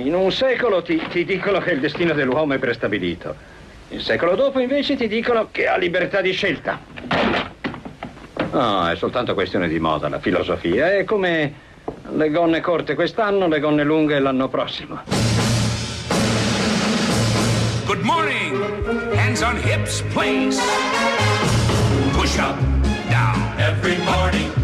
In un secolo ti, ti dicono che il destino dell'uomo è prestabilito. Il secolo dopo invece ti dicono che ha libertà di scelta. No, è soltanto questione di moda, la filosofia. È come le gonne corte quest'anno, le gonne lunghe l'anno prossimo. Good morning. Hands on hips, place. Push up, down. Every morning.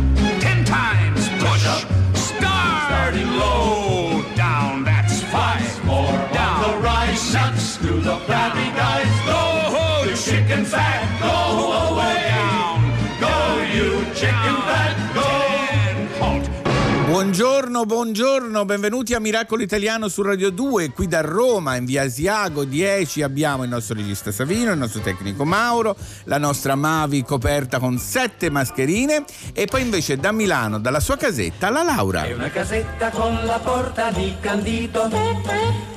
Through the flabby guys. Go, the chicken fat. Buongiorno, buongiorno, benvenuti a Miracolo Italiano su Radio 2, qui da Roma, in via Asiago 10 abbiamo il nostro regista Savino, il nostro tecnico Mauro, la nostra Mavi coperta con sette mascherine e poi invece da Milano, dalla sua casetta, la Laura. È una casetta con la porta di candito.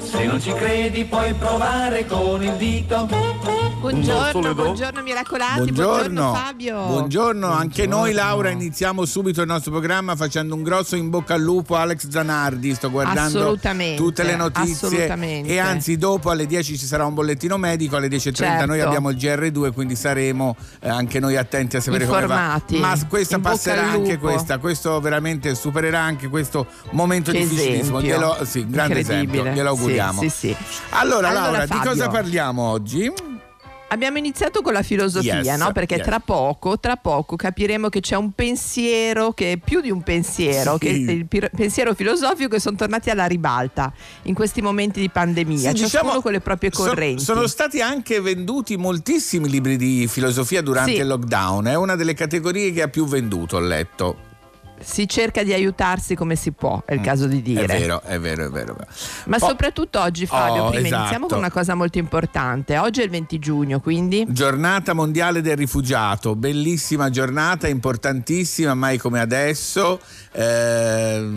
Se non ci credi puoi provare con il dito. Buongiorno, buongiorno miracolati, buongiorno, Fabio. Buongiorno, anche noi Laura iniziamo subito il nostro programma facendo un grosso in bocca al lupo a Alex Zanardi, sto guardando tutte le notizie e anzi dopo alle 10 ci sarà un bollettino medico, alle 10.30 Certo. noi abbiamo il GR2 quindi saremo eh, anche noi attenti a sapere Informati. come va. Ma questa passerà anche questa, questo veramente supererà anche questo momento Che difficilissimo. Glielo, sì, grande esempio, glielo auguriamo. Sì, sì, sì. Allora, Allora, Laura, di Fabio. cosa parliamo oggi? Abbiamo iniziato con la filosofia, Yes, no? Perché yes. tra poco, tra poco capiremo che c'è un pensiero che è più di un pensiero, Sì. che è il pensiero filosofico che sono tornati alla ribalta in questi momenti di pandemia, Sì, ciascuno diciamo, con le proprie correnti. sono stati anche venduti moltissimi libri di filosofia durante Sì. il lockdown. È una delle categorie che ha più venduto, ho letto. Si cerca di aiutarsi come si può, è il caso di dire. Mm. È vero, è vero, è vero. è vero. Ma Poi- soprattutto oggi, Fabio, Oh, prima esatto. iniziamo con una cosa molto importante. Oggi è il 20 giugno, quindi Giornata mondiale del rifugiato, bellissima giornata, importantissima, mai come adesso. Eh,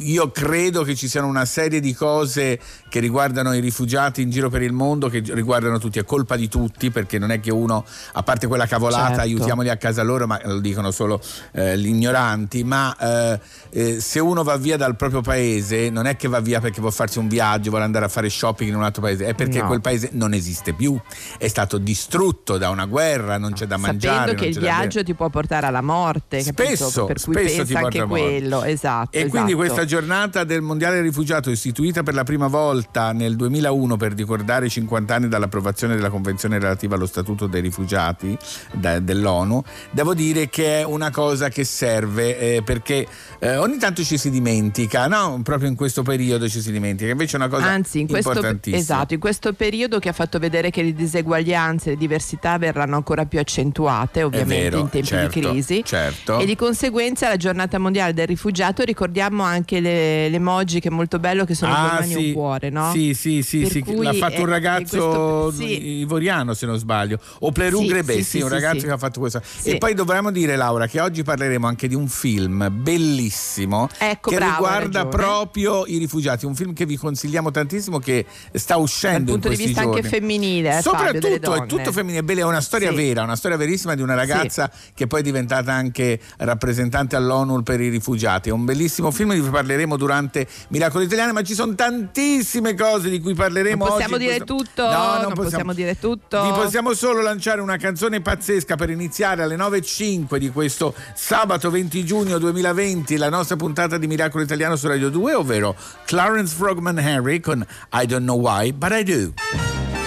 io credo che ci siano una serie di cose che riguardano i rifugiati in giro per il mondo, che riguardano tutti, è colpa di tutti, perché non è che uno, a parte quella cavolata, Certo. aiutiamoli a casa loro, ma lo dicono solo eh, gli ignoranti, ma eh, eh, se uno va via dal proprio paese, non è che va via perché vuole farsi un viaggio, vuole andare a fare shopping in un altro paese, è perché No. quel paese non esiste più, è stato distrutto da una guerra, non c'è da mangiare. sapendo che il viaggio ti può portare alla morte, capito? Spesso, per cui spesso pensa anche quello, esatto. E quindi esatto. questa giornata del Mondiale del Rifugiato, istituita per la prima volta nel 2001 per ricordare i 50 anni dall'approvazione della Convenzione relativa allo Statuto dei Rifugiati da- dell'ONU, devo dire che è una cosa che serve eh, perché eh, ogni tanto ci si dimentica, no? Proprio in questo periodo ci si dimentica, invece è una cosa Anzi, in questo, importantissima. esatto, in questo periodo che ha fatto vedere che le diseguaglianze, le diversità verranno ancora più accentuate, ovviamente vero, in tempi certo, di crisi. certo. E di conseguenza la giornata mondiale del rifugiato ricordiamo anche le, l'emoji che è molto bello che sono Ah, mani e sì. un cuore, no? Sì, sì, sì, sì, l'ha fatto un ragazzo questo- sì. ivoriano se non sbaglio, o Pleru Sì, Grebè, sì, un ragazzo che ha fatto questo. E poi dovremmo dire Laura che oggi parleremo anche di un film bellissimo Ecco, che bravo, riguarda proprio i rifugiati, un film che vi consigliamo tantissimo che sta Dal uscendo punto in di vista anche giorni. femminile, eh, Fabio, Soprattutto è donne. tutto femminile, bella, è una storia Sì. vera, una storia verissima di una ragazza che poi è diventata anche rappresentante all'ONU per i rifugiati. È un bellissimo film di cui parleremo durante Miracolo Italiano, ma ci sono tantissime cose di cui parleremo Non possiamo oggi dire questo- tutto, non possiamo dire tutto. Vi possiamo solo lanciare una canzone pazzesca per iniziare alle 9.05 di questo sabato 20 giugno 2020 la nostra puntata di Miracolo Italiano su Radio 2, ovvero Clarence Frogman Harry con I Don't Know Why, But I Do.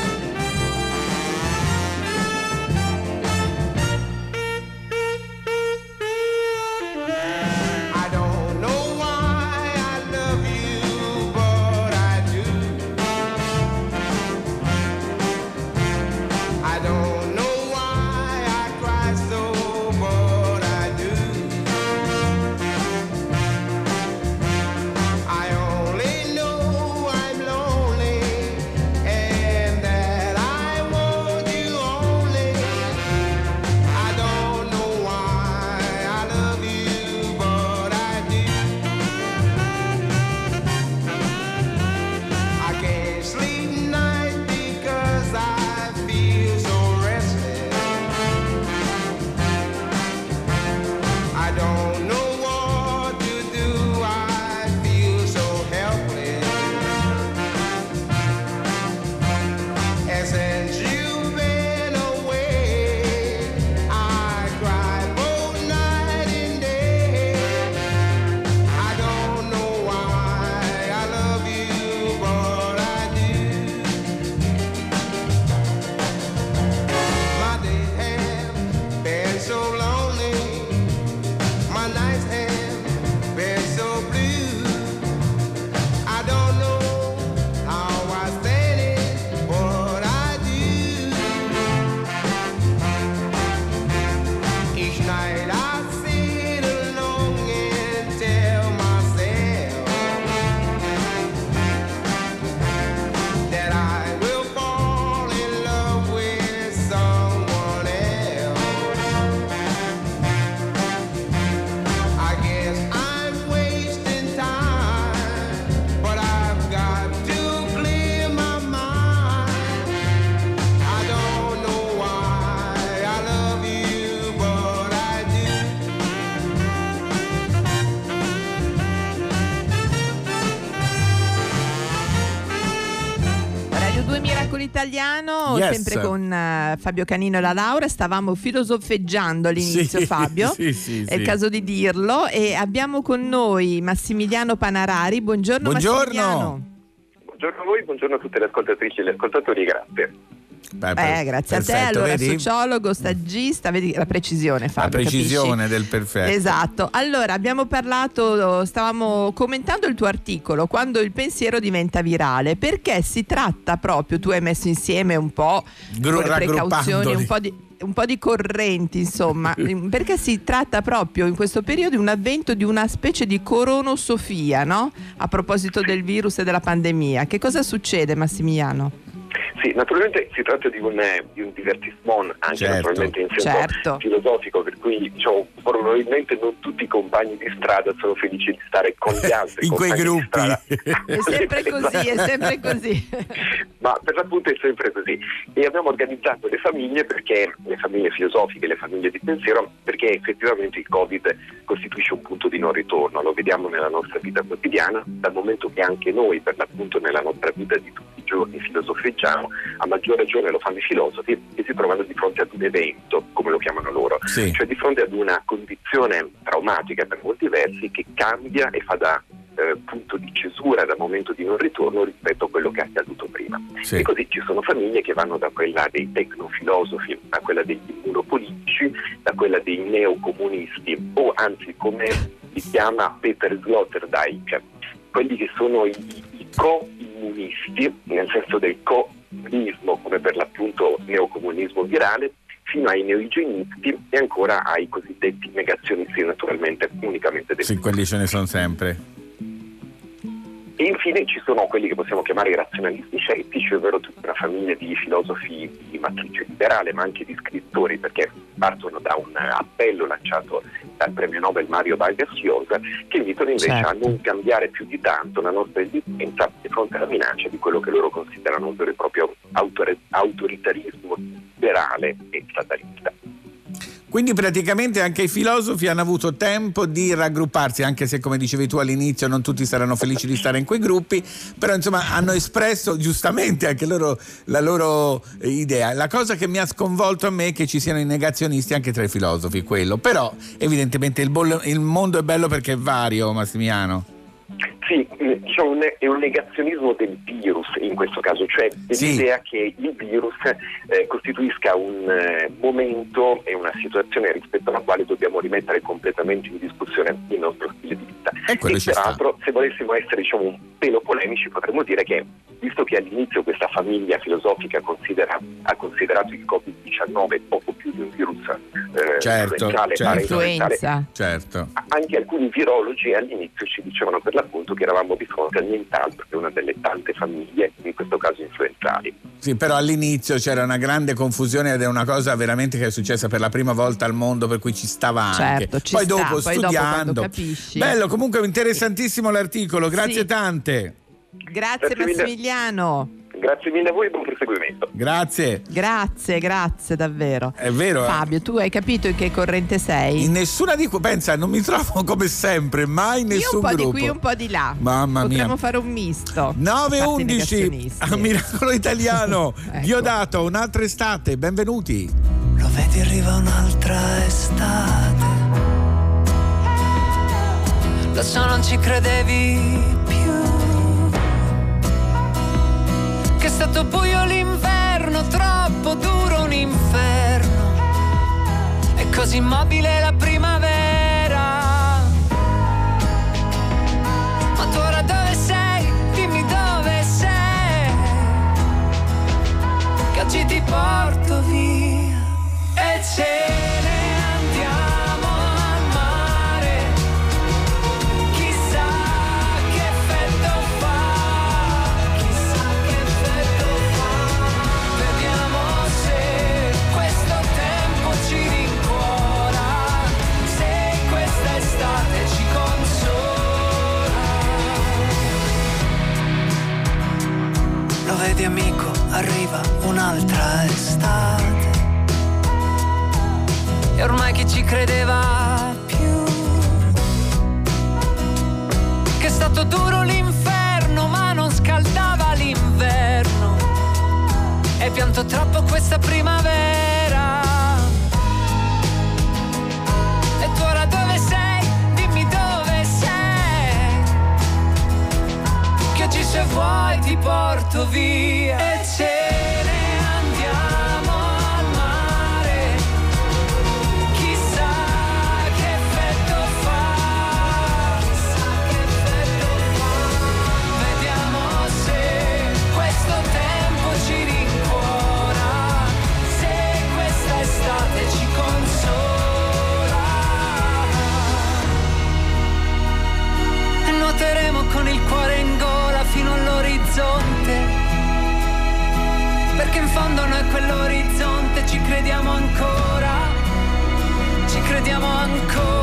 Italiano, Yes. sempre con eh, Fabio Canino e la Laura, stavamo filosofeggiando all'inizio Sì, Fabio, sì, sì, è il sì. caso di dirlo, e abbiamo con noi Massimiliano Panarari, buongiorno, Buongiorno. Massimiliano. Buongiorno a voi, buongiorno a tutte le ascoltatrici e gli ascoltatori, grazie. Beh, Eh, grazie a te, perfetto, allora vedi? sociologo, staggista, vedi la precisione La Fabio, precisione capisci? del perfetto. Esatto, allora abbiamo parlato, stavamo commentando il tuo articolo, quando il pensiero diventa virale, perché si tratta proprio, tu hai messo insieme un po' Gru- le precauzioni, un po' di un po' di correnti, insomma, perché si tratta proprio in questo periodo di un avvento di una specie di coronosofia, no? A proposito del virus e della pandemia. Che cosa succede, Massimiliano? Sì, naturalmente si tratta di un, eh, di un divertissement anche Certo. naturalmente in senso Certo. filosofico, per cui diciamo, probabilmente non tutti i compagni di strada sono felici di stare con gli altri. In quei gruppi. strada. È sempre così, è sempre così. Ma per l'appunto è sempre così. E abbiamo organizzato le famiglie perché le famiglie filosofiche, le famiglie di pensiero, perché effettivamente il Covid costituisce un punto di non ritorno, lo vediamo nella nostra vita quotidiana, dal momento che anche noi, per l'appunto nella nostra vita di tutti i giorni filosofeggiamo, a maggior ragione lo fanno i filosofi e si trovano di fronte ad un evento, come lo chiamano loro, Sì. cioè di fronte ad una condizione traumatica per molti versi che cambia e fa da eh, punto di cesura, da momento di non ritorno rispetto a quello che è accaduto prima. Sì. E così ci sono famiglie che vanno da quella dei tecnofilosofi a quella degli immunopolitici, da quella dei neocomunisti o anzi come li chiama Peter Sloterdijk, quelli che sono i, i co-immunisti, nel senso del co-immunismo come per l'appunto neocomunismo virale, fino ai neoigienisti e ancora ai cosiddetti negazionisti naturalmente unicamente del Sì, quelli ce ne sono sempre. E infine ci sono quelli che possiamo chiamare i razionalisti scettici, ovvero tutta una famiglia di filosofi di matrice liberale, ma anche di scrittori, perché partono da un appello lanciato dal premio Nobel Mario Vargas Llosa, che invitano invece Certo. a non cambiare più di tanto la nostra esistenza di fronte alla minaccia di quello che loro considerano un vero e proprio autore- autoritarismo liberale e statalista. Quindi praticamente anche i filosofi hanno avuto tempo di raggrupparsi, anche se come dicevi tu all'inizio non tutti saranno felici di stare in quei gruppi, però insomma hanno espresso giustamente anche loro la loro idea. La cosa che mi ha sconvolto a me è che ci siano i negazionisti anche tra i filosofi, quello. Però evidentemente il, bollo- il mondo è bello perché è vario, Massimiliano. Sì, eh, diciamo un- è un negazionismo del virus in questo caso, cioè Sì. dell'idea che il virus eh, costituisca un eh, momento e una situazione rispetto alla quale dobbiamo rimettere completamente in discussione il nostro stile di vita. E quello e sta. peraltro, se volessimo essere diciamo, un pelo polemici, potremmo dire che visto che all'inizio questa famiglia filosofica considera- ha considerato il Covid-19 poco più di un virus eh, Certo, certo. Certo. anche alcuni virologi all'inizio ci dicevano per l'appunto che eravamo di fronte a nient'altro che una delle tante famiglie, in questo caso influenzali. Sì, però all'inizio c'era una grande confusione ed è una cosa veramente che è successa per la prima volta al mondo, per cui ci stava anche. Certo, ci poi sta, dopo poi dopo studiando. quando capisci. Bello, comunque interessantissimo l'articolo, grazie Sì. tante. Grazie Grazie mille. Massimiliano. Grazie mille a voi e buon proseguimento. Grazie. Grazie, grazie davvero. È vero. eh? Fabio, tu hai capito in che corrente sei? In nessuna di que- pensa, non mi trovo come sempre, mai in Io nessun un po' gruppo. di qui, un po' di là. Mamma mia. Potremmo fare un misto. 9 Fatti 11 negazionisti. a Miracolo Italiano. Ecco. Diodato, un'altra estate, benvenuti. Lo vedi arriva un'altra estate. Lo so non ci credevi più. Stato buio l'inverno, troppo duro un inferno. E così immobile la primavera. Ma tu ora dove sei? Dimmi dove sei. Che oggi ti porto via. E ce Lo vedi amico, arriva un'altra estate. E ormai chi ci credeva più? Che è stato duro l'inferno, ma non scaldava l'inverno. troppo questa primavera. Ti porto via. E ce fondo noi quell'orizzonte ci crediamo ancora. Ci crediamo ancora.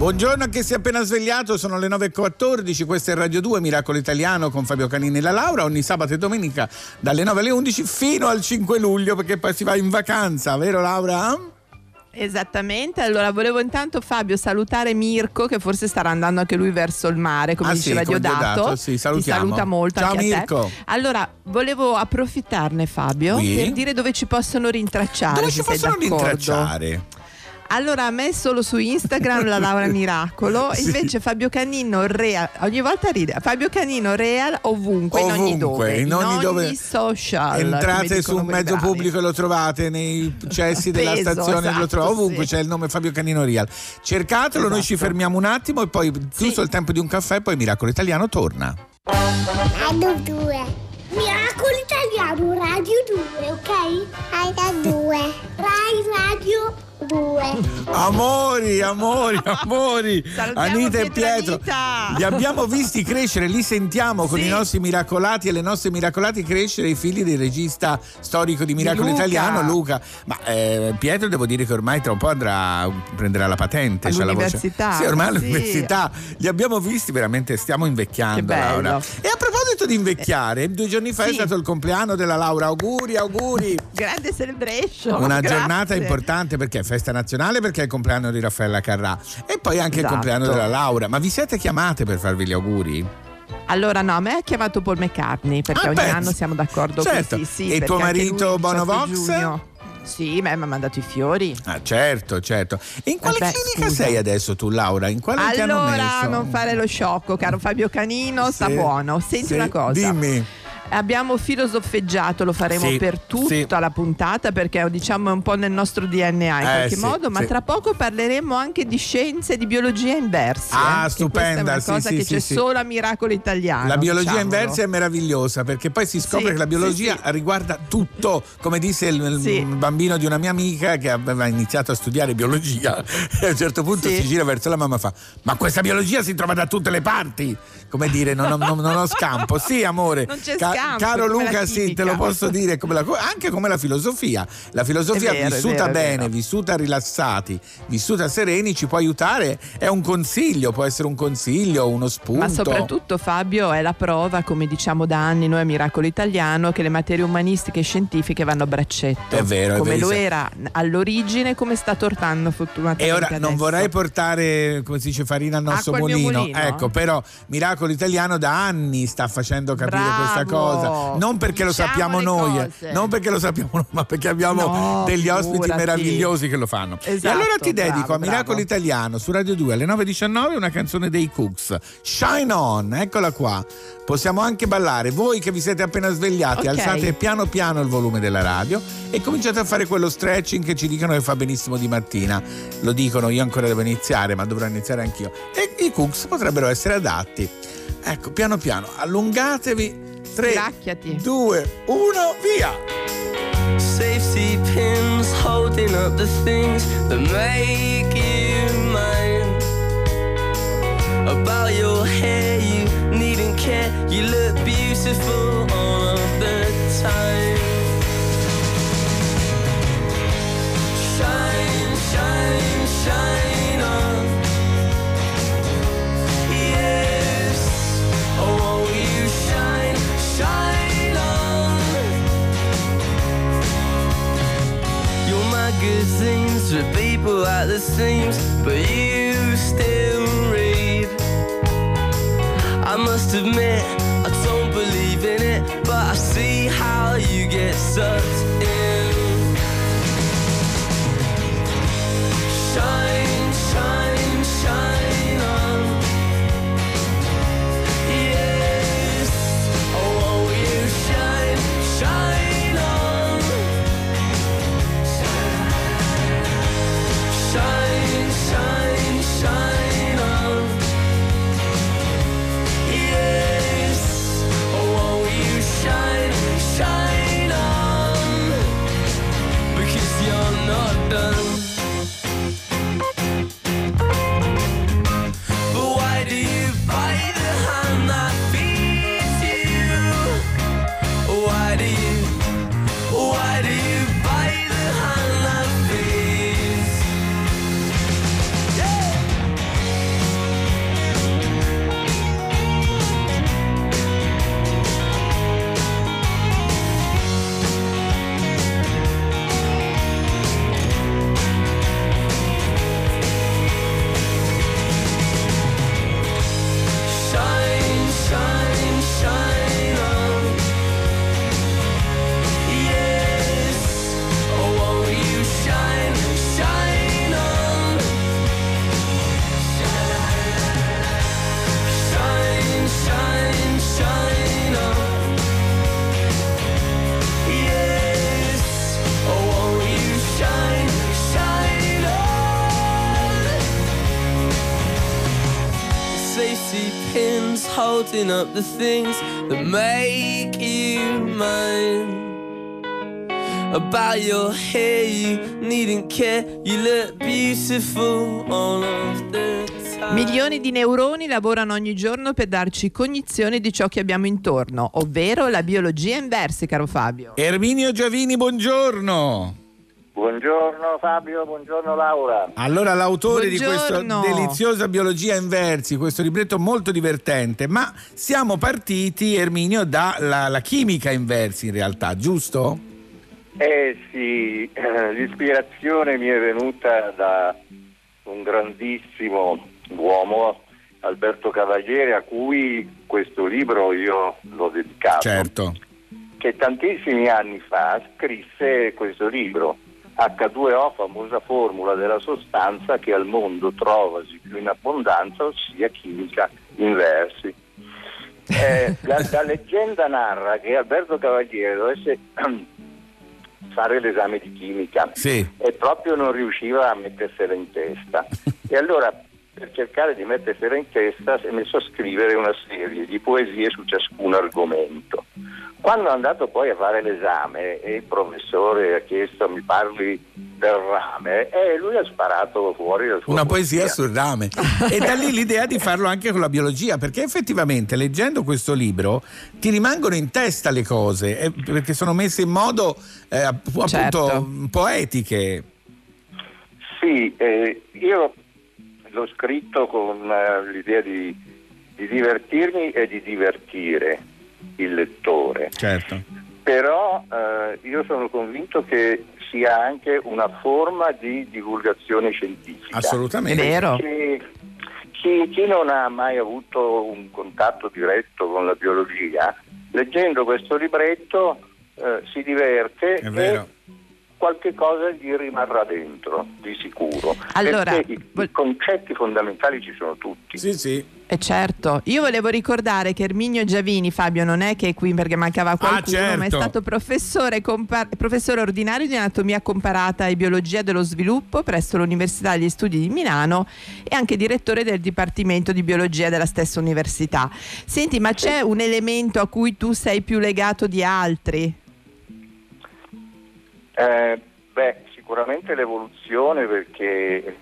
Buongiorno a chi si è appena svegliato, sono le 9.14, questo è Radio 2 Miracolo Italiano con Fabio Canini e la Laura, ogni sabato e domenica dalle 9 alle 11 fino al 5 luglio perché poi si va in vacanza, vero Laura? Esattamente, allora volevo intanto Fabio salutare Mirko che forse starà andando anche lui verso il mare come Ah, diceva sì, Diodato, sì, ti salutiamo. saluta molto Ciao. Mirko. Allora volevo approfittarne Fabio Oui. per dire dove ci possono rintracciare Dove ci possono d'accordo. rintracciare? Allora a me solo su Instagram la Laura Miracolo, Sì. invece Fabio Canino Real, ogni volta ride, Fabio Canino Real ovunque, in ogni dove, in ogni dove social. entrate su un mezzo bravi. pubblico e lo trovate nei cessi della stazione lo esatto, trovate ovunque sì. c'è il nome Fabio Canino Real cercatelo noi ci Esatto. fermiamo un attimo e poi giusto il tempo di un caffè poi Miracolo Italiano torna Radio 2. Miracolo Italiano, Radio 2, ok? Radio 2. Rai Radio 2. Amori, amori, amori. Salutiamo Anita e. Pietro. Li abbiamo visti crescere, li sentiamo con Sì. i nostri miracolati e le nostre miracolati crescere i figli del regista storico di Miracolo Luca. Italiano, Luca. Ma eh, Pietro devo dire che ormai tra un po' andrà prenderà la patente. All'università, Sì, ormai sì. all'università. Li abbiamo visti veramente, stiamo invecchiando. Laura. E a proposito di invecchiare, due giorni fa è Sì. stato il compleanno della Laura. Auguri, auguri. Grande celebration. Una grazie. giornata importante perché è festa nazionale, perché è il compleanno di Raffaella Carrà e poi anche il Esatto. compleanno della Laura. Ma vi siete chiamate per farvi gli auguri? Allora no, a me ha chiamato Paul McCartney perché Ah, ogni pensa. anno siamo d'accordo Certo. così. Sì, E tuo marito lui il 18 Bono Vox? giugno- Sì, ma mi ha mandato i fiori. Ah, certo, certo. E in quale beh, clinica scusa. sei adesso tu, Laura? In quale Allora, non fare lo sciocco, caro Fabio Canino, sta Sì. buono. Senti Sì, una cosa. Dimmi. Abbiamo filosofeggiato, lo faremo Sì, per tutta sì. la puntata perché diciamo è un po' nel nostro DNA in Eh, qualche sì, modo, ma tra poco parleremo anche di scienze e di biologia inversa. Ah, eh, stupenda, Questa è una sì, cosa sì, che sì, c'è sì. solo a Miracolo Italiano. La biologia diciamolo. inversa è meravigliosa perché poi si scopre che la biologia riguarda tutto, come disse il, il bambino di una mia amica che aveva iniziato a studiare biologia e a un certo punto si gira verso la mamma e fa ma questa biologia si trova da tutte le parti come dire non ho, non- ho scampo sì amore Non c'è scampo, caro come Luca sì te lo posso dire come la- anche come la filosofia la filosofia vero, vissuta vero, bene vero. vissuta rilassati vissuta sereni ci può aiutare è un consiglio può essere un consiglio uno spunto Ma soprattutto Fabio è la prova, come diciamo da anni noi a Miracolo Italiano, che le materie umanistiche e scientifiche vanno a braccetto. È vero, è Come lo era all'origine, come sta tornando fortunatamente E ora non adesso. vorrei portare, come si dice, farina al nostro mulino. mulino. Ecco, però Miracolo Italiano da anni sta facendo capire Bravo. questa cosa. Non perché lo Diciamo sappiamo le noi, eh. cose. non perché lo sappiamo noi, ma perché abbiamo No, degli ospiti figurati. meravigliosi che lo fanno. e Esatto, allora ti bravo, dedico a Miracolo bravo. Italiano su Radio 2 alle 9.19 una canzone dei Cooks. Shine On, eccola qua. Possiamo anche ballare. Voi che vi siete appena svegliati, Ok. alzate piano piano il volume della radio e cominciate a fare quello stretching che ci dicono che fa benissimo di mattina. Lo dicono, io ancora devo iniziare, ma dovrò iniziare anch'io. E i Cooks potrebbero essere adatti. Ecco, piano piano, allungatevi. 3, Stiracchiati. 2, 1, via! Safety pins holding holding up the things that make you mine. About your hair, you needn't care. You look beautiful all of the time. Shine, shine, shine Your magazines with people at the seams, but you still read. I must admit, I don't believe in it, but I see how you get sucked in. Shine, holding up the things that make you mine. About your hair, you needn't care. You look beautiful all of the time. Milioni di neuroni lavorano ogni giorno per darci cognizione di ciò che abbiamo intorno, ovvero la biologia inversa, caro Fabio. Erminio Giavini, buongiorno. Buongiorno Fabio, buongiorno Laura. Allora, l'autore di questa Buongiorno. deliziosa biologia inversi, questo libretto molto divertente, ma siamo partiti, Erminio, dalla la chimica inversi in realtà, giusto? Eh sì, eh, l'ispirazione mi è venuta da un grandissimo uomo, Alberto Cavaliere, a cui questo libro io l'ho dedicato. Certo. Che tantissimi anni fa scrisse questo libro, H2O, famosa formula della sostanza che al mondo trovasi più in abbondanza, ossia chimica inversi. Eh, la, la leggenda narra che Alberto Cavaliere dovesse fare l'esame di chimica Sì. e proprio non riusciva a mettersela in testa. e allora per cercare di mettersela in testa si è messo a scrivere una serie di poesie su ciascun argomento. Quando è andato poi a fare l'esame e il professore ha chiesto mi parli del rame e lui ha sparato fuori la sua Una poesia sul rame. E da lì l'idea di farlo anche con la biologia, perché effettivamente leggendo questo libro ti rimangono in testa le cose, eh, perché sono messe in modo eh, app- appunto Certo. poetiche. Sì, eh, io l'ho scritto con eh, l'idea di, di divertirmi e di divertire il lettore, Certo. però eh, io sono convinto che sia anche una forma di divulgazione scientifica. Assolutamente. È vero. Che chi, chi non ha mai avuto un contatto diretto con la biologia, leggendo questo libretto eh, si diverte È vero. e qualche cosa gli rimarrà dentro, di sicuro. Allora, Perché i, i concetti fondamentali ci sono tutti. Sì, sì. E certo, io volevo ricordare che Erminio Giavini, Fabio non è che è qui perché mancava qualcuno, certo. ma è stato professore, compa- professore ordinario di anatomia comparata e biologia dello sviluppo presso l'Università degli Studi di Milano e anche direttore del Dipartimento di Biologia della stessa università. Senti, ma c'è un elemento a cui tu sei più legato di altri? Eh, beh, sicuramente l'evoluzione perché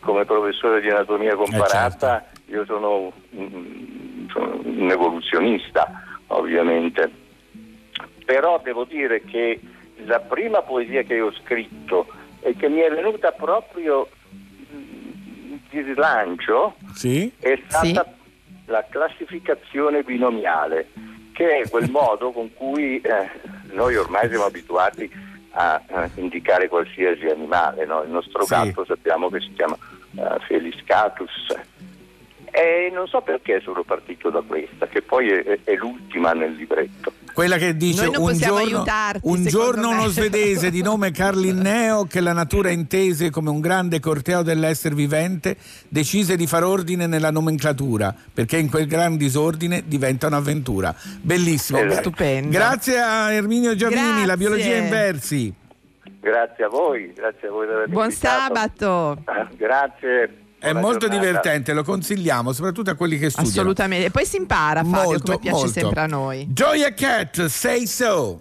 come professore di anatomia comparata io sono, un- sono un evoluzionista ovviamente, però devo dire che la prima poesia che ho scritto e che mi è venuta proprio mm, di rilancio Sì? è stata la classificazione binomiale, che è quel modo con cui eh, noi ormai siamo abituati a, a indicare qualsiasi animale. no? Il nostro Sì. gatto sappiamo che si chiama eh, Felis catus. E non so perché sono partito da questa, che poi è, è l'ultima nel libretto. Quella che dice un giorno, aiutarti, un giorno me." uno svedese di nome Carlinneo che la natura intese come un grande corteo dell'essere vivente decise di far ordine nella nomenclatura perché in quel gran disordine diventa un'avventura. Bellissimo. Esatto. Stupendo. Grazie a Erminio Giovini, la Grazie. biologia in versi. Grazie a voi, grazie a voi di avermi Buon invitato. sabato. Ah, Grazie. È molto giornata. divertente, lo consigliamo, soprattutto a quelli che studiano. Assolutamente. E poi si impara, Fabio, Molto, come piace molto. sempre a noi. Gioia Cat, say so.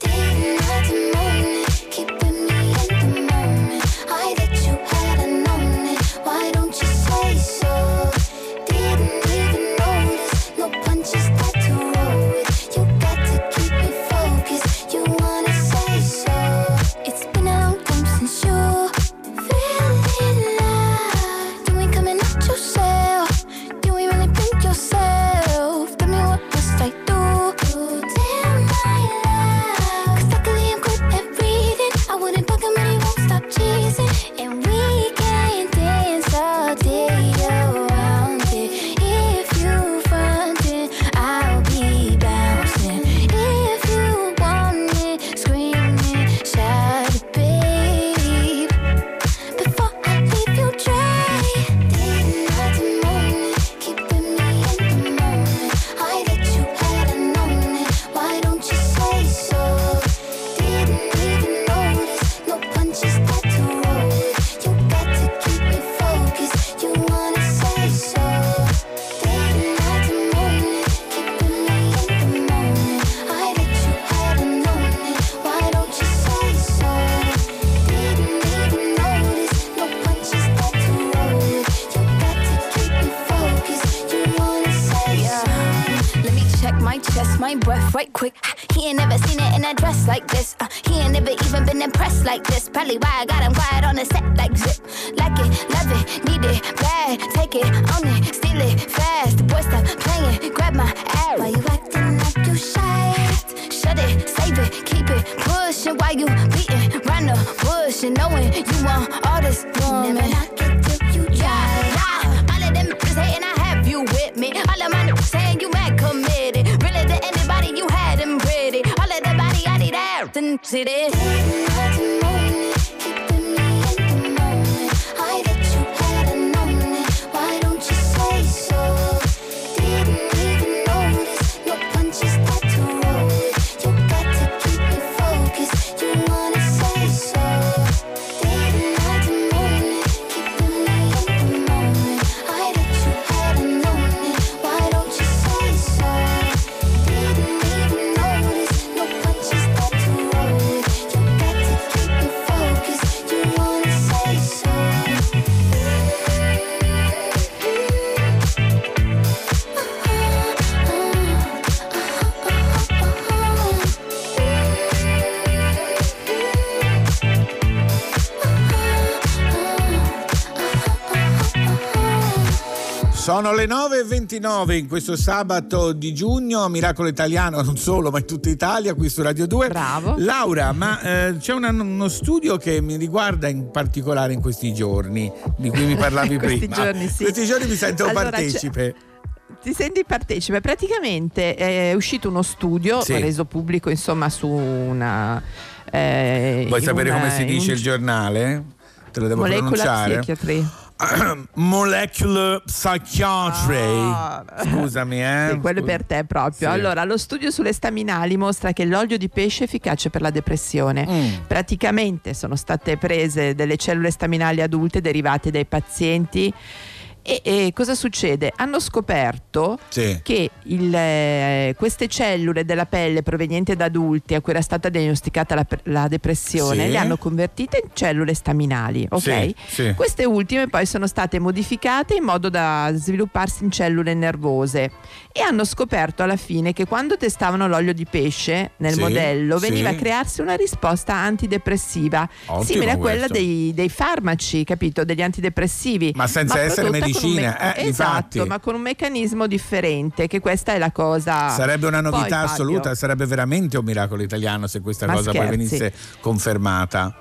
9.29 in questo sabato di giugno, Miracolo Italiano, non solo, ma in tutta Italia, qui su Radio 2. Bravo. Laura, ma eh, c'è una- uno studio che mi riguarda in particolare in questi giorni, di cui mi parlavi Questi prima. giorni, sì. Questi giorni mi sento Allora, c'è- partecipe. Ti senti partecipe? Praticamente è uscito uno studio Sì. reso pubblico insomma su una... eh, Vuoi sapere una- come si dice un- il giornale? Te lo devo Molecular pronunciare. Psychiatry. Molecular Psychiatry. Ah. Scusami, eh. Sì, quello per te proprio. Sì. Allora, lo studio sulle staminali mostra che l'olio di pesce è efficace per la depressione. Mm. Praticamente sono state prese delle cellule staminali adulte derivate dai pazienti E, e cosa succede? Hanno scoperto Sì. che il, eh, queste cellule della pelle provenienti da adulti a cui era stata diagnosticata la, la depressione Sì. le hanno convertite in cellule staminali, ok? Sì, sì. Queste ultime poi sono state modificate in modo da svilupparsi in cellule nervose e hanno scoperto alla fine che quando testavano l'olio di pesce nel Sì, modello sì. veniva a crearsi una risposta antidepressiva Ottimo simile a quella dei, dei farmaci, capito? Degli antidepressivi. Ma senza essere con un medicina, me- eh, esatto, infatti. ma con un meccanismo differente, che questa è la cosa. Sarebbe una Poi, novità Fabio, assoluta, sarebbe veramente un miracolo italiano se questa Ma cosa poi scherzi. venisse confermata.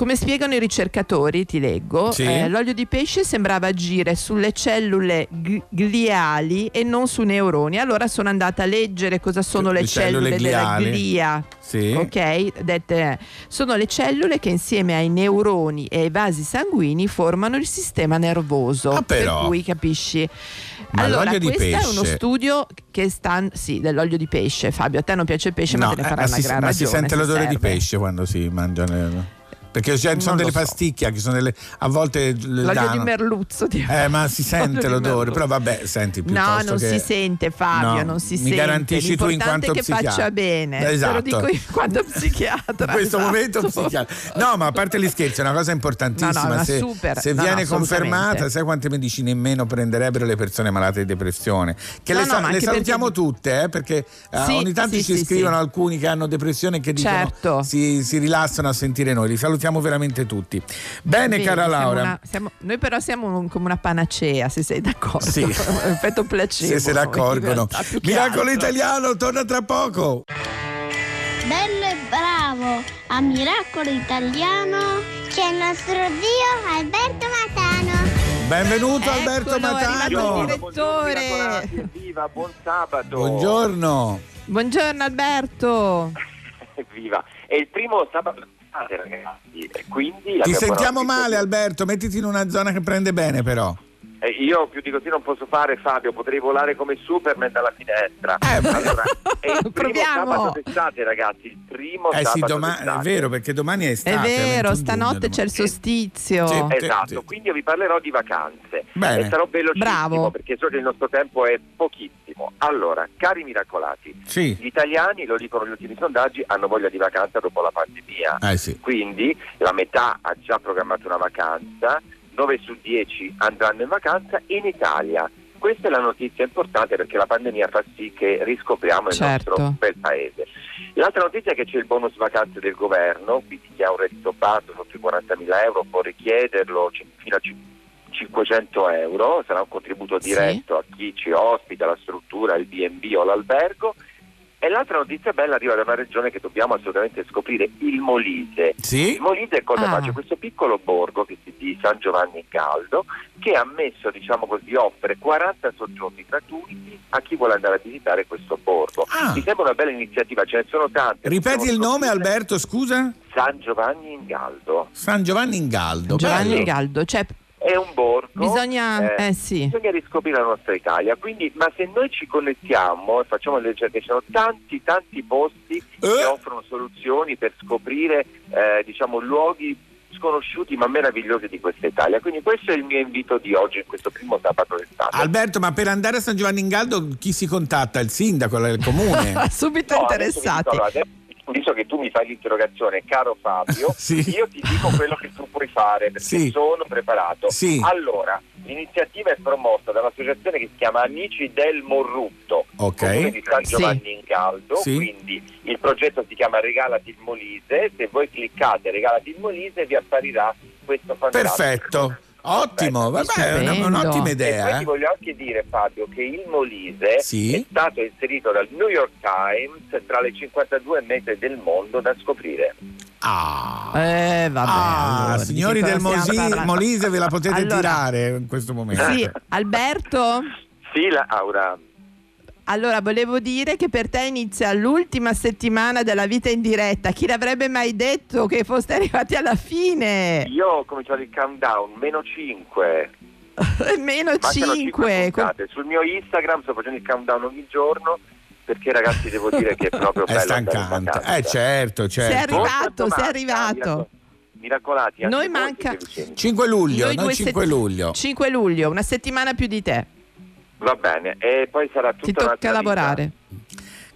Come spiegano i ricercatori, ti leggo, Sì. eh, l'olio di pesce sembrava agire sulle cellule gli- gliali e non su neuroni. Allora sono andata a leggere cosa sono le, Le cellule cellule, della glia. Sì. Ok, dette sono le cellule che insieme ai neuroni e ai vasi sanguigni formano il sistema nervoso. Ah. Per cui capisci. Ma allora, di questo è uno studio che sta sì, dell'olio di pesce. Fabio, a te non piace il pesce, ma No, te ne eh, farà ma una si, gran ma si ragione. sente se l'odore di serve. pesce quando si mangia. Perché ci sono delle so. pasticche, che sono delle, a volte L'olio danno- di merluzzo. ti- Eh, ma si sente l'odore, però vabbè, senti No, non che- si sente Fabio, No, non si mi sente. garantisci tu in quanto che psichiatra. faccia bene. Te Esatto. lo dico io quando psichiatra. in questo esatto. momento psichiatra. No, ma a parte gli scherzi, è una cosa importantissima. No, no, se super- se viene confermata, sai quante medicine in meno prenderebbero le persone malate di depressione? Che le, sa- le salutiamo perché- tutte, eh, perché eh, Sì, ogni tanto sì, ci sì, scrivono alcuni che hanno depressione che dicono Certo. si, si rilassano a sentire noi. Li salutiamo veramente tutti. Bene, Vedi, cara siamo Laura. una- siamo- noi però siamo un- come una panacea, se sei d'accordo. Sì. Effetto placebo. Se se ne accorgono. Miracolo altro. italiano, torna tra poco. Bello e bravo a Miracolo Italiano c'è il nostro zio Alberto Matano. Benvenuto Alberto Eccolo, è arrivato Matano. il direttore. Viva, buon sabato. Buongiorno. Buongiorno Alberto. Viva. È il primo sabato ragazzi. e Quindi Ti sentiamo male Alberto, mettiti in una zona che prende bene però. Eh, io più di così non posso fare, Fabio. Potrei volare come Superman dalla finestra. allora, è il primo Proviamo. sabato d'estate, ragazzi. Il primo Eh sì, sabato domani è vero perché domani è È estate. vero, 21 stanotte giugno c'è il solstizio. Sì. Esatto, quindi io vi parlerò di vacanze Bene. e sarò velocissimo Bravo. perché so che il nostro tempo è pochissimo. Allora, cari miracolati, Sì. gli italiani, lo dicono gli ultimi sondaggi, hanno voglia di vacanza dopo la pandemia. Eh sì. Quindi la metà ha già programmato una vacanza, 9 su 10 andranno in vacanza in Italia. Questa è la notizia importante perché la pandemia fa sì che riscopriamo il Certo. nostro bel paese. L'altra notizia è che c'è il bonus vacanze del governo, quindi chi ha un reddito basso sotto i 40.000 euro può richiederlo fino a c- 500 euro, sarà un contributo Sì. diretto a chi ci ospita, la struttura, il B&B o l'albergo. E l'altra notizia bella arriva da una regione che dobbiamo assolutamente scoprire, il Molise. Sì. Il Molise cosa Ah. fa? C'è questo piccolo borgo che si di San Giovanni in Caldo che ha messo, diciamo così, offre 40 soggiorni gratuiti a chi vuole andare a visitare questo borgo. Ah. Mi sembra una bella iniziativa, ce ne sono tante. Ripeti il nome scoprirle. Alberto, scusa? San Giovanni in Caldo. San Giovanni in Galdo. Giovanni bello. Galdo, cioè È un borgo. bisogna eh, sì. Bisogna riscoprire la nostra Italia, quindi, ma se noi ci connettiamo e facciamo le ricerche, ci sono tanti tanti posti che Eh? offrono soluzioni per scoprire eh, diciamo, luoghi sconosciuti ma meravigliosi di questa Italia. Quindi questo è il mio invito di oggi, in questo primo sabato d'estate. Alberto, ma per andare a San Giovanni in Galdo chi si contatta? Il sindaco, il comune? Subito No, interessati. adesso, visto che tu mi fai l'interrogazione, caro Fabio, Sì. io ti dico quello che tu puoi fare perché Sì. sono preparato. Sì. Allora, l'iniziativa è promossa dall'associazione che si chiama Amici del Morrutto, Ok. comune di San Sì. Giovanni in Caldo, Sì. quindi il progetto si chiama Regalati il Molise, se voi cliccate Regalati il Molise vi apparirà questo fantastico. Perfetto. Ottimo, vabbè, è una- un'ottima E poi idea. ti eh. voglio anche dire Fabio che il Molise Sì. è stato inserito dal New York Times tra le 52 mete del mondo da scoprire. Ah. Eh, vabbè. Ah, allora, signori che del cosa stiamo Mosi- parlando? Molise ve la potete Allora, tirare in questo momento. Sì, Alberto, Sì, la Aura. Allora volevo dire che per te inizia l'ultima settimana della vita in diretta. Chi l'avrebbe mai detto che foste arrivati alla fine? Io ho cominciato il countdown, meno 5. Meno Mancano 5. puntate. Sul mio Instagram sto facendo il countdown ogni giorno perché ragazzi devo dire che è proprio È bello in stancante. Eh certo, Sei certo. arrivato, Molto sei arrivato. Miracolati. Noi manca- siete vicini. 5 luglio, Noi noi due 5 setti- luglio. 5 luglio, una settimana più di te. Va bene, e poi sarà tutta Ti tocca un'altra vita. lavorare.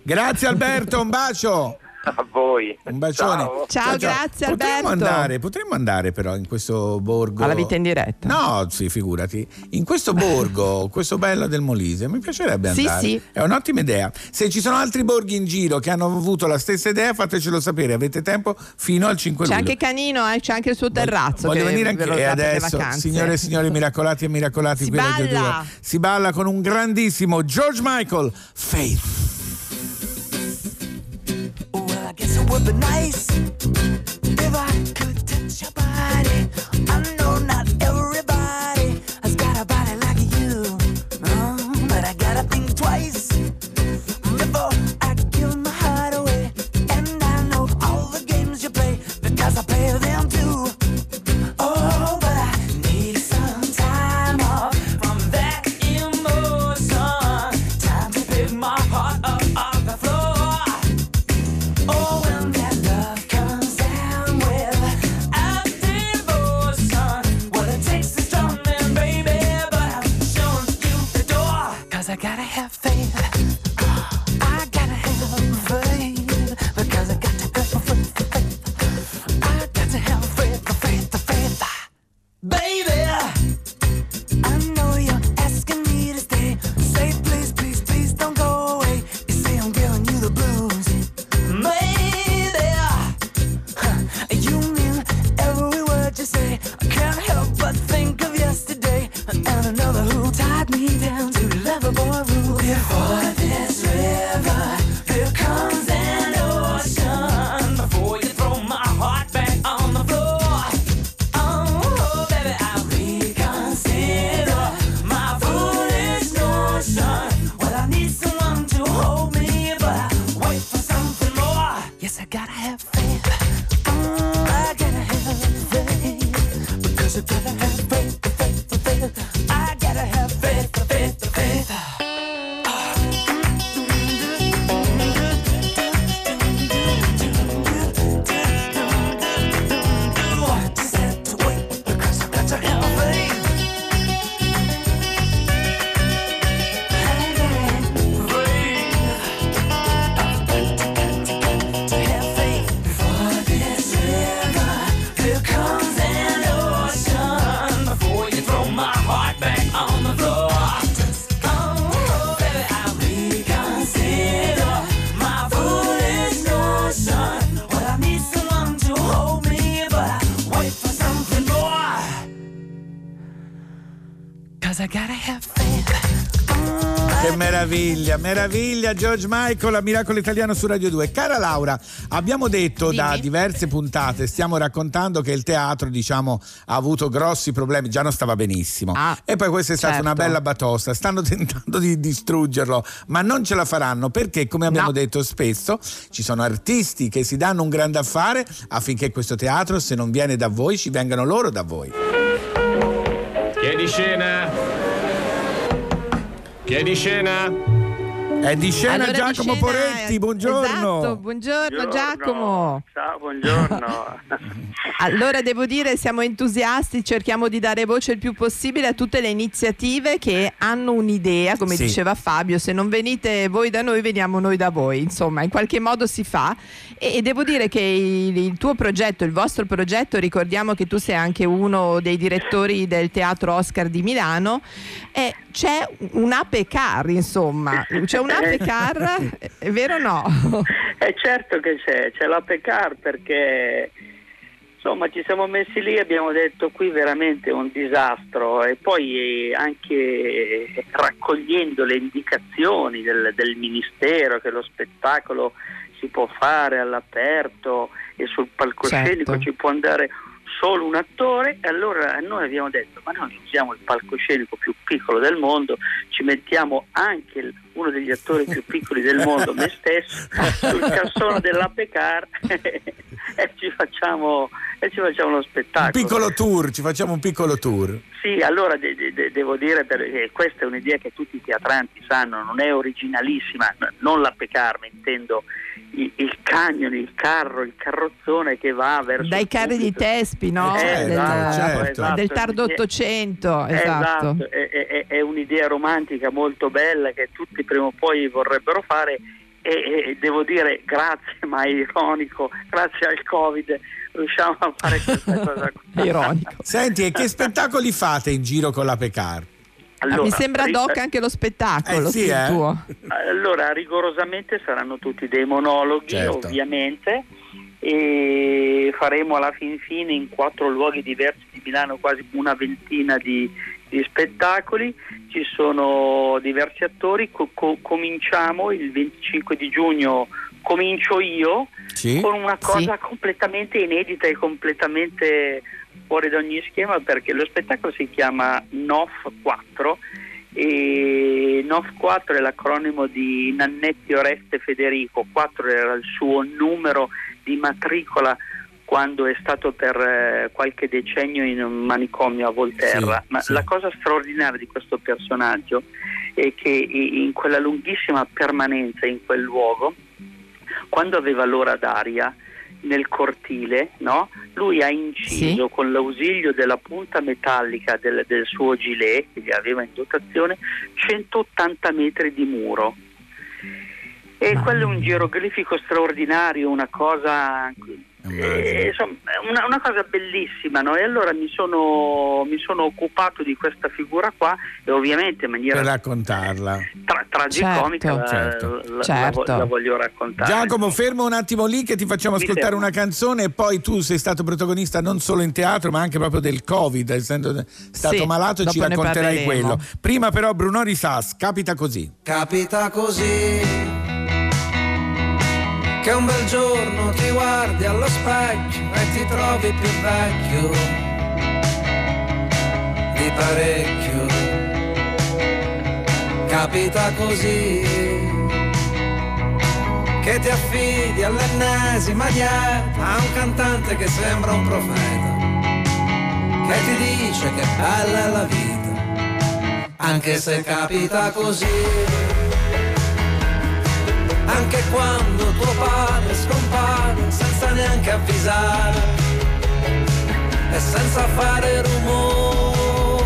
Grazie Alberto, un bacio. A voi. Un bacione. Ciao. Ciao, grazie Potremmo Alberto. andare, potremmo andare però in questo borgo. Alla vita in diretta. No, sì, figurati. In questo borgo, questo bello del Molise, mi piacerebbe Sì, andare. sì. È un'ottima idea. Se ci sono altri borghi in giro che hanno avuto la stessa idea, fatecelo sapere. Avete tempo fino al 5 C'è luglio. anche Canino, eh, c'è anche il suo terrazzo. Voglio che venire ve anche e adesso, signore e signori miracolati e miracolati, Si qui a Radio balla. 2, si balla con un grandissimo George Michael, Faith. Would be nice if I could touch your body. Meraviglia, meraviglia George Michael a Miracolo Italiano su Radio 2. Cara Laura, abbiamo detto da Dimmi. diverse puntate, stiamo raccontando che il teatro, diciamo, ha avuto grossi problemi, già non stava benissimo. Ah, e poi questa è stata certo. una bella batosta, stanno tentando di distruggerlo, ma non ce la faranno perché, come abbiamo No. detto spesso, ci sono artisti che si danno un grande affare affinché questo teatro, se non viene da voi, ci vengano loro da voi. Chi è di scena? Chi è di scena? È di scena Allora, di Giacomo scena, Poretti, buongiorno. Esatto, buongiorno Giacomo. Ciao, buongiorno. Allora devo dire siamo entusiasti, cerchiamo di dare voce il più possibile a tutte le iniziative che hanno un'idea, come Sì. diceva Fabio, se non venite voi da noi veniamo noi da voi, insomma in qualche modo si fa e, e devo dire che il, il tuo progetto, il vostro progetto, ricordiamo che tu sei anche uno dei direttori del Teatro Oscar di Milano, e c'è un'ape car insomma, c'è un'ape car, è vero o no? È certo che c'è, c'è la Pecar perché insomma ci siamo messi lì e abbiamo detto qui veramente è un disastro e poi eh, anche raccogliendo le indicazioni del, del Ministero che lo spettacolo si può fare all'aperto e sul palcoscenico Certo. ci può andare solo un attore e allora noi abbiamo detto ma noi usiamo il palcoscenico più piccolo del mondo, ci mettiamo anche il- uno degli attori più piccoli del mondo, me stesso, sul cassone della Pecar e ci facciamo e ci facciamo lo Un spettacolo. piccolo tour, ci facciamo un piccolo tour. Sì, allora de- de- de- devo dire perché questa è un'idea che tutti i teatranti sanno, non è originalissima, non la Pecar, ma intendo il, il camion, il carro, il carrozzone che va verso Dai carri di. Tespi, no? Eh, del, esatto, esatto. del tardo Ottocento, esatto. Esatto, è, è- è un'idea romantica molto bella che tutti prima o poi vorrebbero fare e, e devo dire grazie, ma è ironico, grazie al Covid riusciamo a fare questa cosa qua. Senti, e che spettacoli fate in giro con la Pecar? Ah, mi sembra doc anche lo spettacolo, Eh, sì, sì, il eh? tuo. Allora, rigorosamente saranno tutti dei monologhi, Certo. ovviamente, e faremo alla fin fine in quattro luoghi diversi di Milano quasi una ventina di, di spettacoli. Ci sono diversi attori. Co- co- cominciamo il 25 di giugno, comincio io Sì. con una cosa completamente inedita e completamente fuori da ogni schema perché lo spettacolo si chiama NOF 4 e NOF 4 è l'acronimo di Nannetti Oreste Federico, 4 era il suo numero di matricola quando è stato per eh, qualche decennio in un manicomio a Volterra. Sì, Ma sì. la cosa straordinaria di questo personaggio è che in quella lunghissima permanenza in quel luogo, quando aveva l'ora d'aria nel cortile, no? lui ha inciso con l'ausilio della punta metallica del, del suo gilet che gli aveva in dotazione 180 metri di muro. E quello è un geroglifico straordinario, una cosa, eh, insomma, una, una cosa bellissima. no? E allora mi sono, mi sono occupato di questa figura qua e ovviamente in maniera Per raccontarla. tra- tragicomica la- Certo, la, la- certo. la voglio raccontare. Giacomo, fermo un attimo lì che ti facciamo Mi ascoltare fermo. una canzone e poi tu sei stato protagonista non solo in teatro ma anche proprio del Covid, essendo stato Sì, malato ci dopo ne racconterai quello. Prima però Bruno Risas, capita così. Capita così che un bel giorno ti guardi allo specchio e ti trovi più vecchio di parecchio. Capita così che ti affidi all'ennesima dieta a un cantante che sembra un profeta, che ti dice che bella è la vita, anche se capita così anche quando tuo padre scompare senza neanche avvisare e senza fare rumore,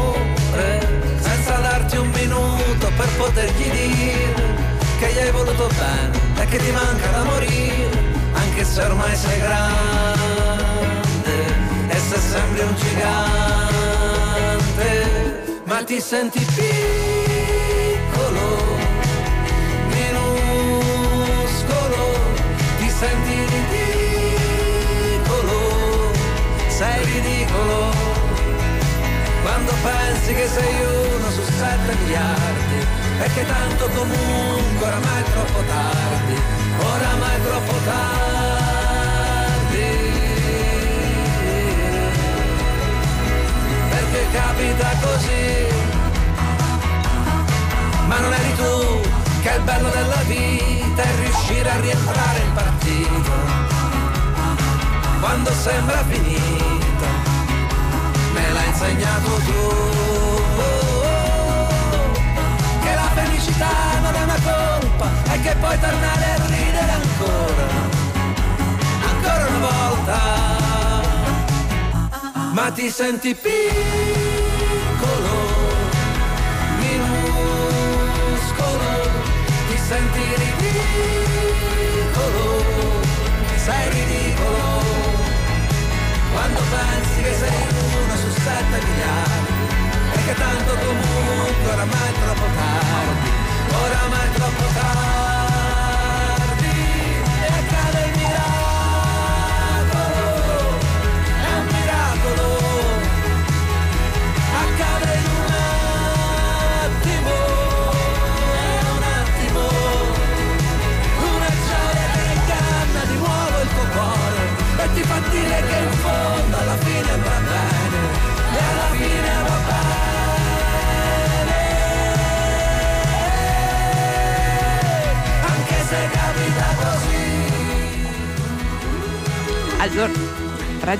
senza darti un minuto per potergli dire che gli hai voluto bene e che ti manca da morire, anche se ormai sei grande e se sembri un gigante, ma ti senti piccolo senti ridicolo, sei ridicolo, quando pensi che sei uno su sette miliardi che tanto comunque oramai è troppo tardi, oramai è troppo tardi, perché capita così? Ma non eri tu che il bello della vita è riuscire a rientrare in partita quando sembra finita me l'hai insegnato tu. Che la felicità non è una colpa e che puoi tornare a ridere ancora ancora una volta. Ma ti senti piccolo senti ridicolo, sei ridicolo, quando pensi che sei uno su sette miliardi, e che tanto comunque oramai è troppo tardi, oramai è troppo tardi,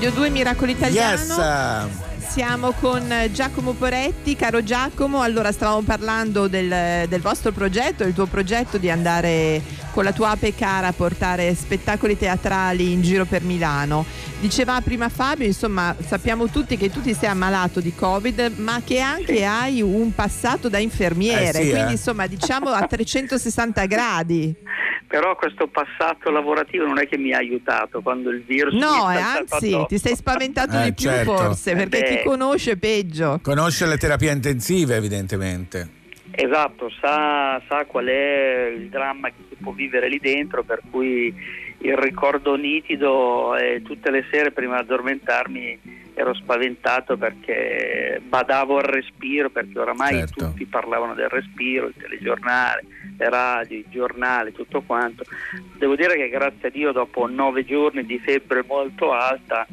Radio 2 Miracolo Italiano. Yes. Siamo con Giacomo Poretti, caro Giacomo. Allora, stavamo parlando del, del vostro progetto, il tuo progetto di andare con la tua ape cara a portare spettacoli teatrali in giro per Milano. Diceva prima Fabio, insomma, sappiamo tutti che tu ti sei ammalato di Covid, ma che anche hai un passato da infermiere, Eh sì, quindi eh. insomma diciamo a 360 gradi. Però questo passato lavorativo non è che mi ha aiutato quando il virus No, è eh, anzi, addosso. ti sei spaventato Eh, di più certo. forse, perché Eh, chi conosce peggio. Conosce le terapie intensive, evidentemente. Esatto, sa, sa qual è il dramma che si può vivere lì dentro, per cui il ricordo nitido e tutte le sere prima di addormentarmi ero spaventato perché badavo al respiro, perché oramai Certo. tutti parlavano del respiro, il telegiornale, le radio, i giornali, tutto quanto. Devo dire che grazie a Dio dopo nove giorni di febbre molto alta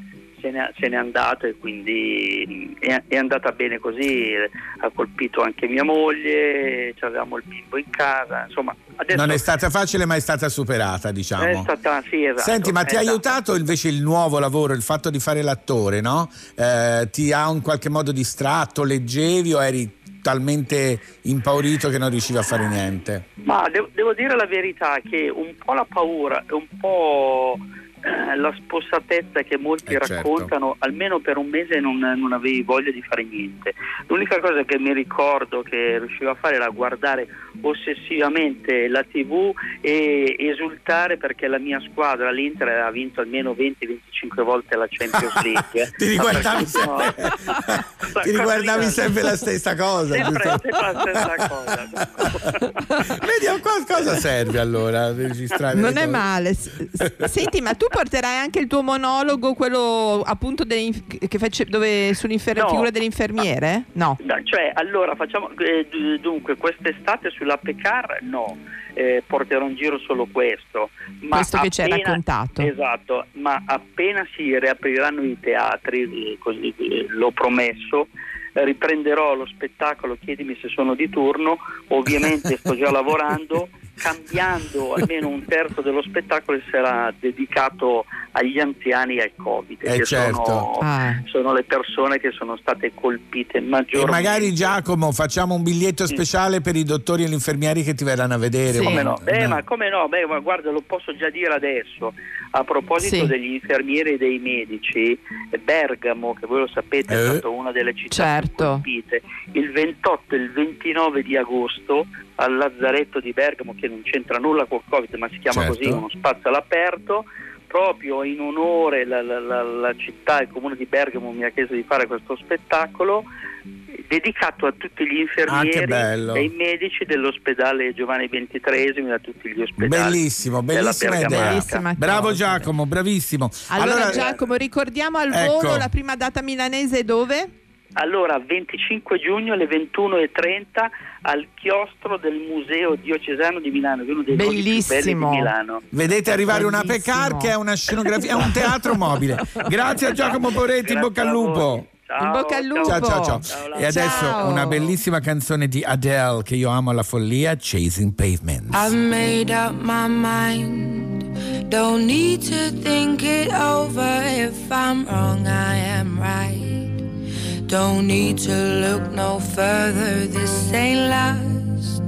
se ne, se n'è andato e quindi è, è andata bene così, ha colpito anche mia moglie, avevamo il bimbo in casa, insomma Non è stata facile, ma è stata superata, diciamo. è stata, sì, esatto, Senti, ma ti ha esatto. aiutato invece il nuovo lavoro, il fatto di fare l'attore, no? Eh, ti ha in qualche modo distratto, leggevi o eri talmente impaurito che non riuscivi a fare niente? Ma devo, devo dire la verità che un po' la paura e un po' eh, la spossatezza che molti Eh, certo. raccontano, almeno per un mese non, non avevi voglia di fare niente. L'unica cosa che mi ricordo che riuscivo a fare era guardare ossessivamente la tv e esultare perché la mia squadra, l'Inter, aveva vinto almeno 20-25 volte la Champions League. Ti riguardavi No. Ti riguardavi sempre la stessa cosa. Sempre, sempre la stessa cosa. Vedi, a qual- cosa serve allora registrare? Non è cose? male. Senti, ma tu porterai anche il tuo monologo, quello appunto face- dove sull'infer- No. figura dell'infermiere? No. No, cioè, allora facciamo eh, dunque quest'estate sulla Pecar no, eh, porterò in giro solo questo. Ma Questo che ci hai appena- raccontato. Esatto, ma appena si riapriranno i teatri, eh, così eh, l'ho promesso, riprenderò lo spettacolo Chiedimi se sono di turno, ovviamente sto già lavorando, cambiando almeno un terzo dello spettacolo sarà dedicato agli anziani e al Covid, Eh, che certo. sono, Ah. sono le persone che sono state colpite E maggiormente. magari Giacomo facciamo un biglietto speciale per i dottori e gli infermieri che ti verranno a vedere. Come no? Beh, no. ma come no? Beh, ma guarda, lo posso già dire adesso. A proposito Sì. degli infermieri e dei medici, Bergamo, che voi lo sapete, è Eh. stata una delle città Certo. più colpite. Il 28 e il 29 di agosto al Lazzaretto di Bergamo, che non c'entra nulla col Covid, ma si chiama Certo. così, uno spazio all'aperto, proprio in onore la, la- la- la città, il comune di Bergamo mi ha chiesto di fare questo spettacolo dedicato a tutti gli Ah, infermieri bello. e i medici dell'ospedale Giovanni XXIII da tutti gli ospedali. Bellissimo, bellissima idea. Bellissima Bravo cosa. Giacomo, bravissimo. Allora, Giacomo, ricordiamo al ecco. volo la prima data milanese dove? Allora, 25 giugno alle 21.30 al chiostro del Museo Diocesano di Milano, che è uno dei luoghi più belli di Bellissimo. Milano. Vedete arrivare una Bellissimo. Pecar che è una scenografia, è un teatro mobile. Grazie a Giacomo Poretti, in bocca al lupo. Ciao, In bocca al lupo. Ciao ciao ciao. Ciao, E adesso Ciao. una bellissima canzone di Adele che io amo alla follia, Chasing Pavements. I've made up my mind. Don't need to think it over. If I'm wrong, I am right. Don't need to look no further. This ain't last.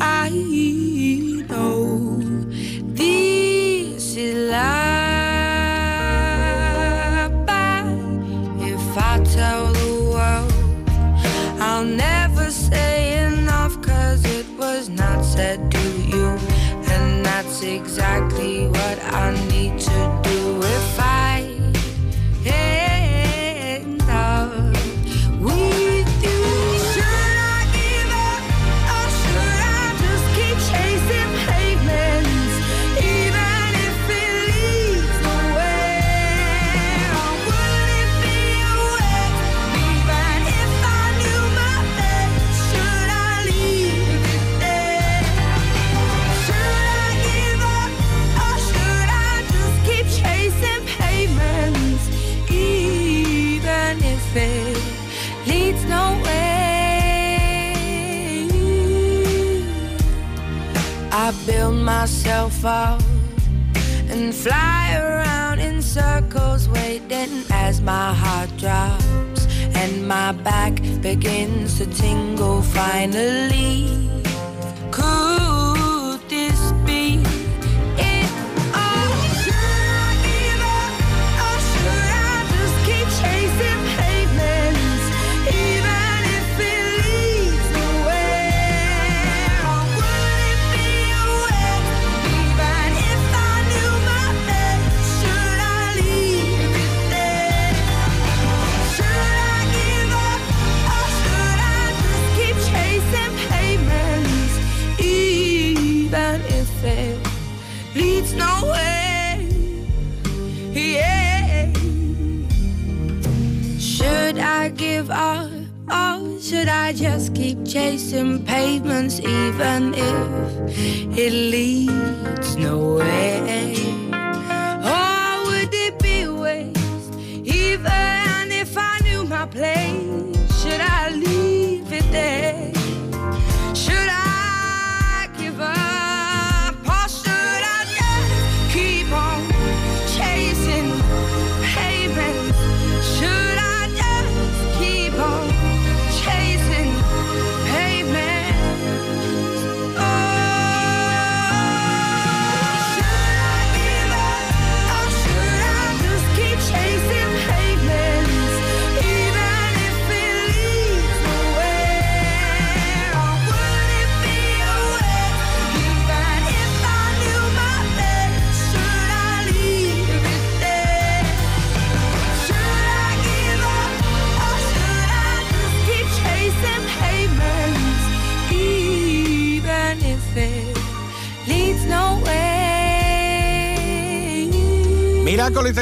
I know this is life. But if I tell the world, I'll never say enough cause it was not said to you. And that's exactly what I need myself up and fly around in circles, waiting as my heart drops and my back begins to tingle finally. Could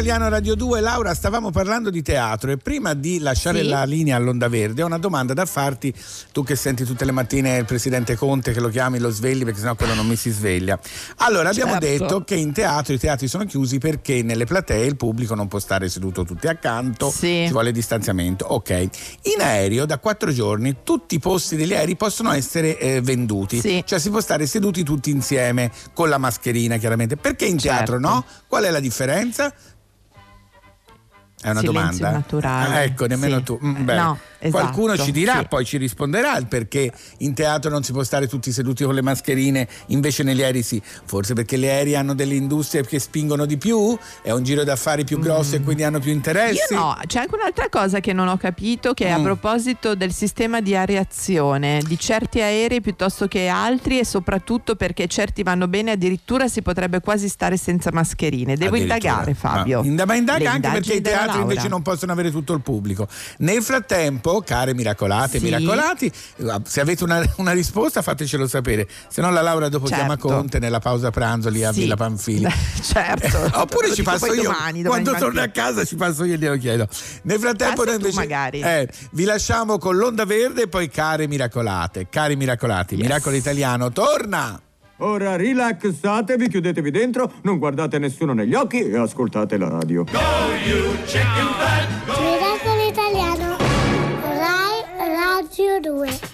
Italiano Radio 2, Laura, stavamo parlando di teatro e prima di lasciare Sì. la linea all'Onda Verde ho una domanda da farti, tu che senti tutte le mattine il presidente Conte che lo chiami, lo svegli perché sennò quello non mi si sveglia. Allora abbiamo Certo. detto che in teatro i teatri sono chiusi perché nelle platee il pubblico non può stare seduto tutti accanto, Sì. ci vuole distanziamento. Ok, in aereo da quattro giorni tutti i posti degli aerei possono essere eh, venduti, Sì. cioè si può stare seduti tutti insieme con la mascherina chiaramente. Perché in teatro Certo. no? Qual è la differenza? È una Silenzio domanda. naturale. Ah, ecco, nemmeno Sì. tu. Mm. No, Qualcuno esatto, ci dirà, sì. poi ci risponderà il perché in teatro non si può stare tutti seduti con le mascherine, invece negli aerei sì. Forse perché gli aerei hanno delle industrie che spingono di più, è un giro d'affari più grosso e quindi hanno più interessi. Mm. Io no, c'è anche un'altra cosa che non ho capito che è a Mm. proposito del sistema di areazione di certi aerei piuttosto che altri e soprattutto perché certi vanno bene addirittura si potrebbe quasi stare senza mascherine. Devo indagare Fabio. Ma, ma indaga Le anche perché i della teatri invece non possono avere tutto il pubblico. Nel frattempo, care miracolate, Sì. miracolati, eh, se avete una, una risposta fatecelo sapere, se no la Laura dopo Certo. chiama Conte nella pausa pranzo lì a Sì. Villa Panfili. certo. Oppure Lo ci passo io domani, domani quando mattina. torno a casa ci passo io e glielo chiedo. Nel frattempo Passi noi invece magari. eh, vi lasciamo con l'onda verde e poi care miracolate, cari miracolati, Miracolo Italiano torna! Ora rilassatevi, chiudetevi dentro, non guardate nessuno negli occhi e ascoltate la radio. Miracolo Italiano, Rai Radio 2.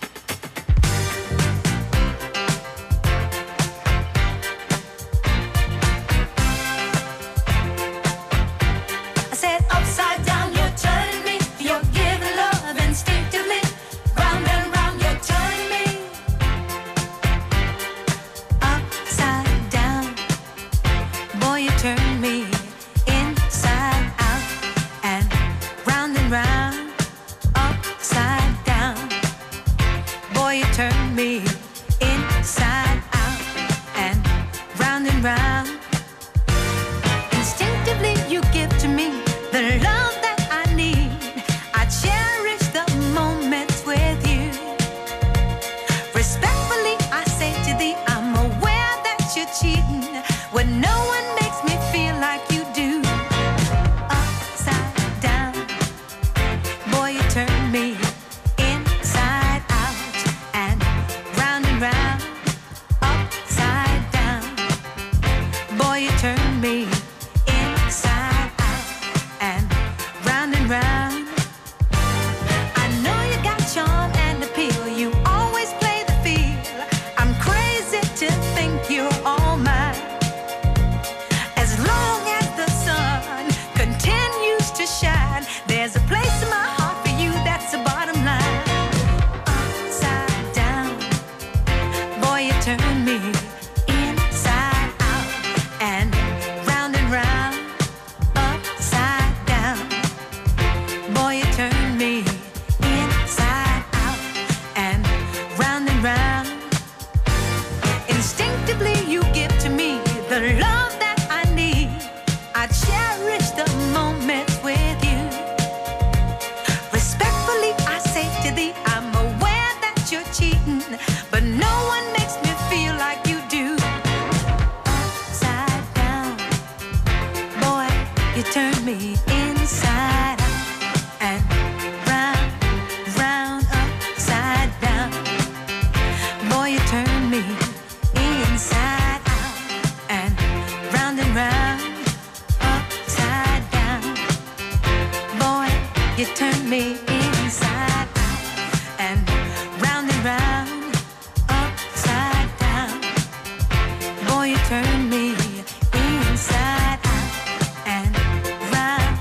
and me, inside round and round, upside down. Boy, you turn me inside out and round and round, upside down. Boy, you turn me inside out and round.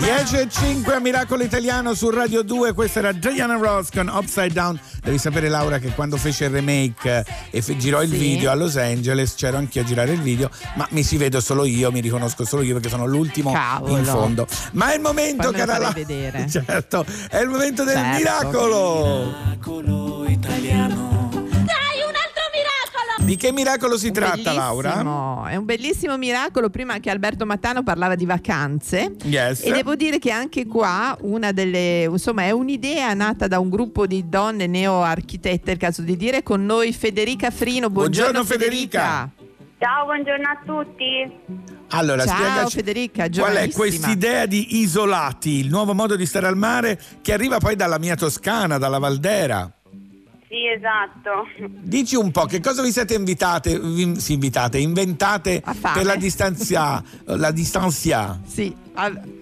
10 e 5 Miracolo Italiano su Radio 2, questa era Diana Ross con Upside Down. Devi sapere Laura che quando fece il remake e fe- girò il Sì. video a Los Angeles, c'ero anch'io a girare il video, ma mi si vedo solo io, mi riconosco solo io perché sono l'ultimo Cavolo. in fondo. Ma è il momento, cara Laura. vedere. Certo, è il momento del Certo. miracolo. Miracolo! Di che miracolo si tratta, Laura? È un bellissimo miracolo. Prima anche Alberto Mattano parlava di vacanze. Yes. E devo dire che anche qua una delle, insomma, è un'idea nata da un gruppo di donne neo-architette, è il caso di dire, con noi Federica Frino. Buongiorno, Buongiorno, Federica. Ciao, buongiorno a tutti. Allora, Ciao, spiegaci Federica, qual è quest'idea di isolati, il nuovo modo di stare al mare che arriva poi dalla mia Toscana, dalla Valdera. Sì, esatto. Dici un po' che cosa vi siete invitate, vi- sì, invitate, inventate per la distanzia, la distanzia. Sì,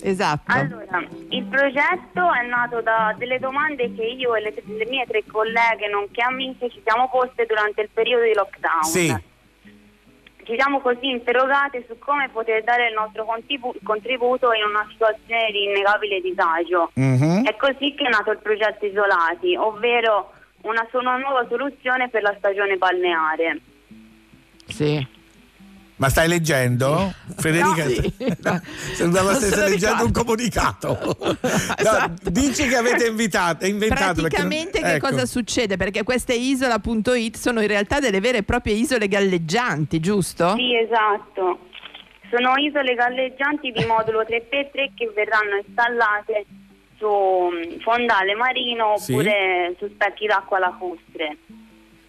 esatto. Allora, il progetto è nato da delle domande che io e le, le mie tre colleghe, nonché amiche, ci siamo poste durante il periodo di lockdown. Sì. Ci siamo così interrogate su come poter dare il nostro contribu- contributo in una situazione di innegabile disagio. Mhm. È così che è nato il progetto Isolati, ovvero una, una nuova soluzione per la stagione balneare. Sì. Ma stai leggendo? Federica, sembrava Non stesse se lo leggendo un comunicato. No, dici che avete invitato, inventato. perché non- Praticamente che ecco. cosa succede? Perché queste isola.it sono in realtà delle vere e proprie isole galleggianti, giusto? Sì, esatto. Sono isole galleggianti di modulo 3x3 che verranno installate su mm, fondale marino Sì. oppure su specchi d'acqua lacustre.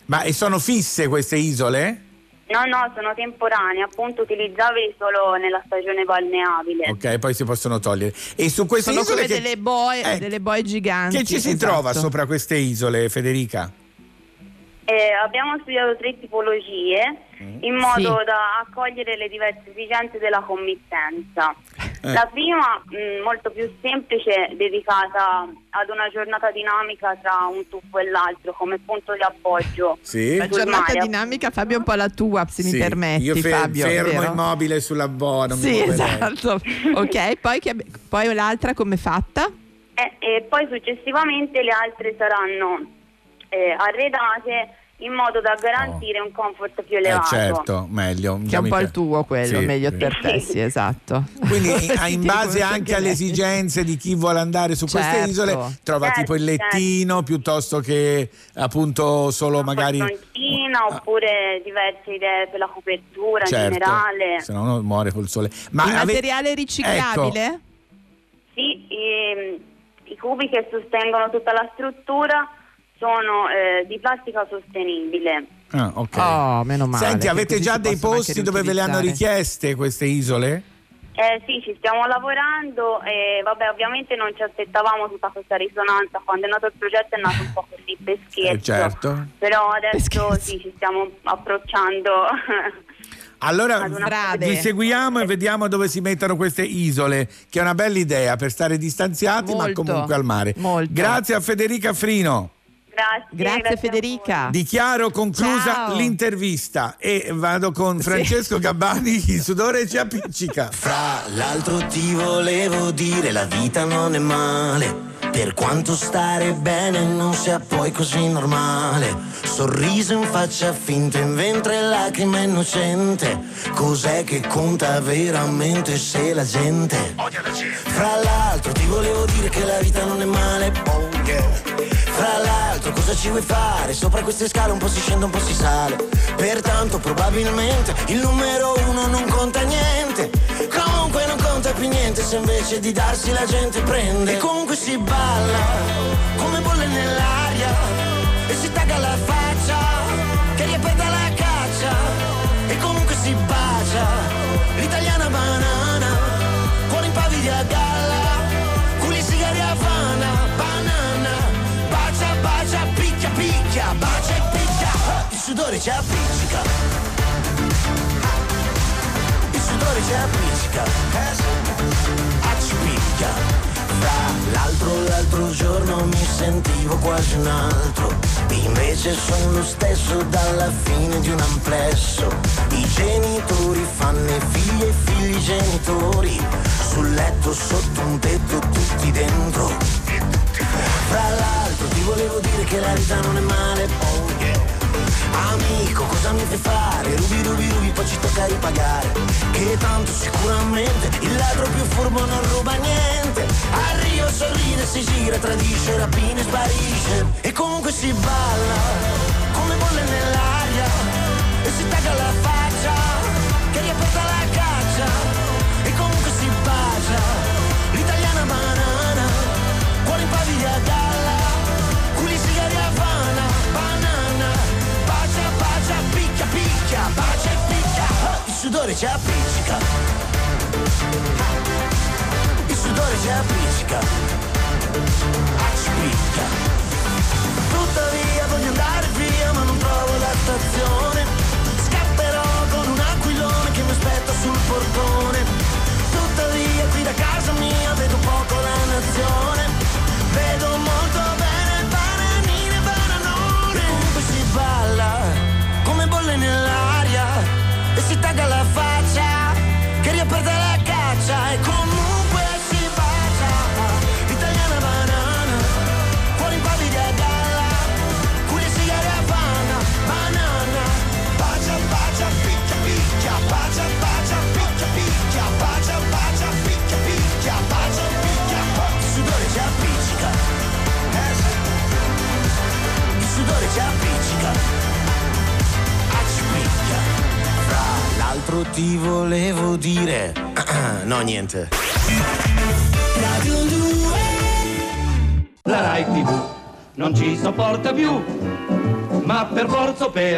Ma e sono fisse queste isole? No, no, sono temporanee, appunto utilizzabili solo nella stagione balneabile. Ok, poi si possono togliere. E su queste Sono isole come che, delle boe, Ecco. delle boe giganti. che ci si esatto. trova sopra queste isole, Federica? Eh, abbiamo studiato tre tipologie Mm. in modo Sì. da accogliere le diverse esigenze della committenza. Eh. La prima, mh, molto più semplice, dedicata ad una giornata dinamica tra un tuffo e l'altro come punto di appoggio. Sì. La giornata mare. dinamica, Fabio, è un po' la tua, se mi Sì, permetti, Io fe- Fabio. fermo vero? immobile sulla mi Sì, esatto. ok, poi, che poi l'altra come fatta? Eh, e poi successivamente le altre saranno eh, arredate in modo da garantire un comfort più Eh, elevato. certo, meglio. Che è un po' il tuo quello, Sì, meglio sì. per te, sì, esatto. Quindi in, in base anche alle esigenze di chi vuole andare su queste Certo. isole, trova Certo, tipo il lettino piuttosto che appunto solo magari... Frontina oppure diverse idee per la copertura in Certo, generale. se no uno muore col sole. Ma il ave- materiale riciclabile? Ecco, Sì, ehm, i cubi che sostengono tutta la struttura sono eh, di plastica sostenibile. Ah, ok. Oh, meno male. Senti, avete già dei posti dove ve le hanno richieste queste isole? Eh, sì, ci stiamo lavorando e vabbè, ovviamente non ci aspettavamo tutta questa risonanza. Quando è nato il progetto è nato un po' così per scherzo. Eh, certo. Però adesso sì, ci stiamo approcciando. Allora vi seguiamo e vediamo dove si mettono queste isole, che è una bella idea per stare distanziati ma Molto, comunque al mare. molto. Grazie a Federica Frino. Grazie. Grazie, Federica. Dichiaro conclusa Ciao. l'intervista e vado con Francesco Gabbani, il sudore ci appiccica. Fra l'altro ti volevo dire la vita non è male Per quanto stare bene non sia poi così normale Sorriso in faccia finta in ventre lacrime innocente Cos'è che conta veramente se la gente Fra l'altro ti volevo dire che la vita non è male oh yeah. Fra l'altro cosa ci vuoi fare? Sopra queste scale un po' si scende un po' si sale. Pertanto probabilmente il numero uno non conta niente. Comunque non conta più niente se invece di darsi la gente prende. E comunque si balla come bolle nell'aria. E si tagga la faccia che ripeta la caccia. E comunque si bacia sudore ci appiccica. Il sudore ci appiccica. Sì. Ci picchia Fra l'altro l'altro giorno mi sentivo quasi un altro. Invece sono lo stesso dalla fine di un amplesso. I genitori fanno i figli e figli genitori. Sul letto sotto un tetto tutti dentro. Fra l'altro ti volevo dire che la vita non è male oh. Amico, cosa mi fai fare? Rubi, rubi, rubi, poi ci tocca ripagare. Che tanto sicuramente il ladro più furbo non ruba niente. Arrio sorride, si gira, tradisce, rapina e sparisce. E comunque si balla,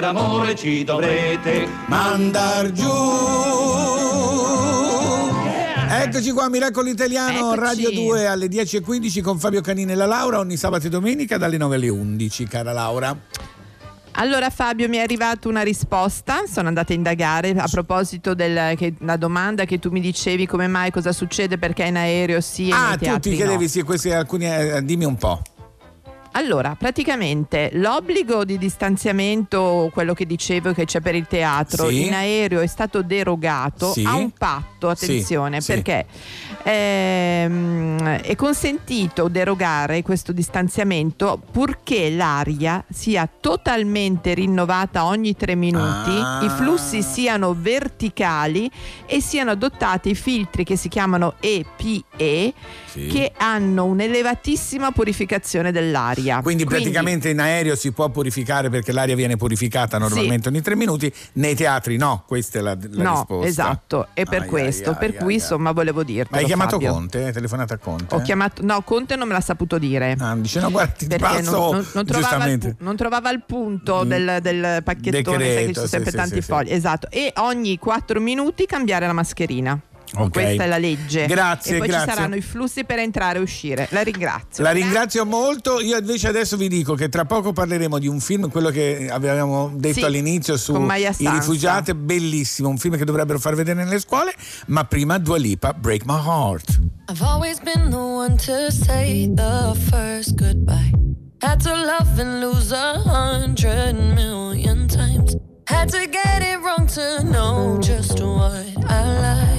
forza o per amore ci dovrete mandar giù. Eccoci qua, Miracolo Italiano, Eccoci. Radio 2 alle 10.15 con Fabio Canini e la Laura, ogni sabato e domenica dalle 9 alle 11, cara Laura. Allora Fabio mi è arrivata una risposta, sono andata a indagare a proposito della domanda che tu mi dicevi come mai cosa succede perché in aereo sì e Ah, tu teatri ti no. chiedevi sì, questi alcuni, eh, dimmi un po'. Allora, praticamente l'obbligo di distanziamento, quello che dicevo che c'è per il teatro, Sì. in aereo è stato derogato Sì. a un patto, attenzione, sì. perché ehm, è consentito derogare questo distanziamento purché l'aria sia totalmente rinnovata ogni tre minuti, Ah. i flussi siano verticali e siano adottati filtri che si chiamano EPE che hanno un'elevatissima purificazione dell'aria. Quindi praticamente in aereo si può purificare perché l'aria viene purificata normalmente ogni tre minuti, nei teatri no, questa è la, la no, risposta. esatto, è per Ai, questo, ai, per ai, cui insomma volevo dirti. Ma hai chiamato Conte? Hai telefonato a Conte? Ho chiamato, no, Conte non me l'ha saputo dire. Ah, dice no, guarda, ti Perché passo non, non- non trovava il, non trovava il punto del, del pacchettone, sai che ci Decreto, sono sì, sempre sì, tanti sì, sì. fogli. Esatto. E ogni 4 minuti cambiare la mascherina. Ok. Questa è la legge. Grazie, E poi grazie. ci saranno i flussi per entrare e uscire. La ringrazio. La ringrazio molto. Io invece adesso vi dico che tra poco parleremo di un film, quello che avevamo detto Sì, all'inizio su i rifugiati, bellissimo, un film che dovrebbero far vedere nelle scuole, ma prima Dua Lipa, Break My Heart. I've always been the one to say the first goodbye. Had to love and lose a hundred million times. Had to get it wrong to know just what I like.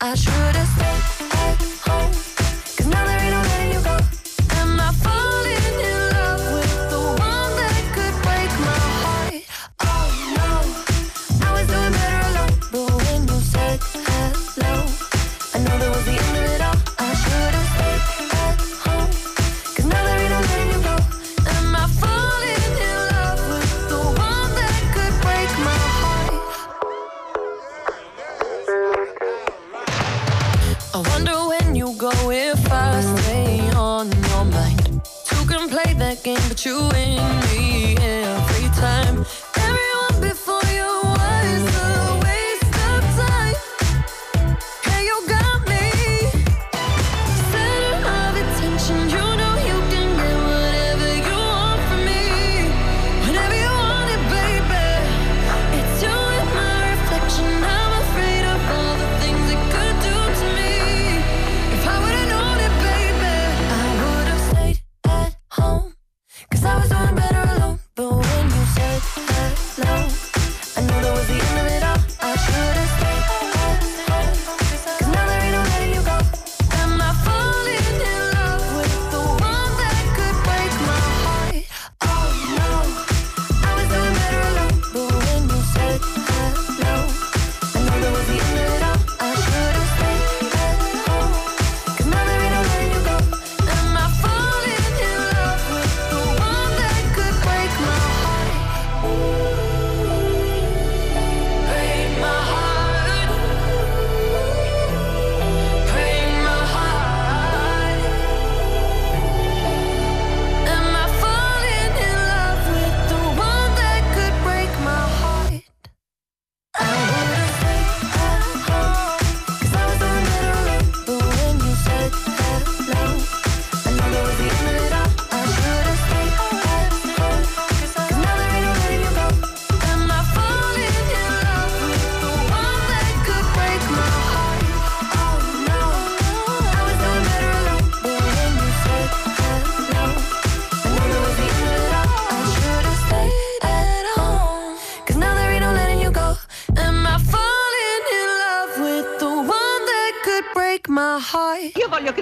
I try that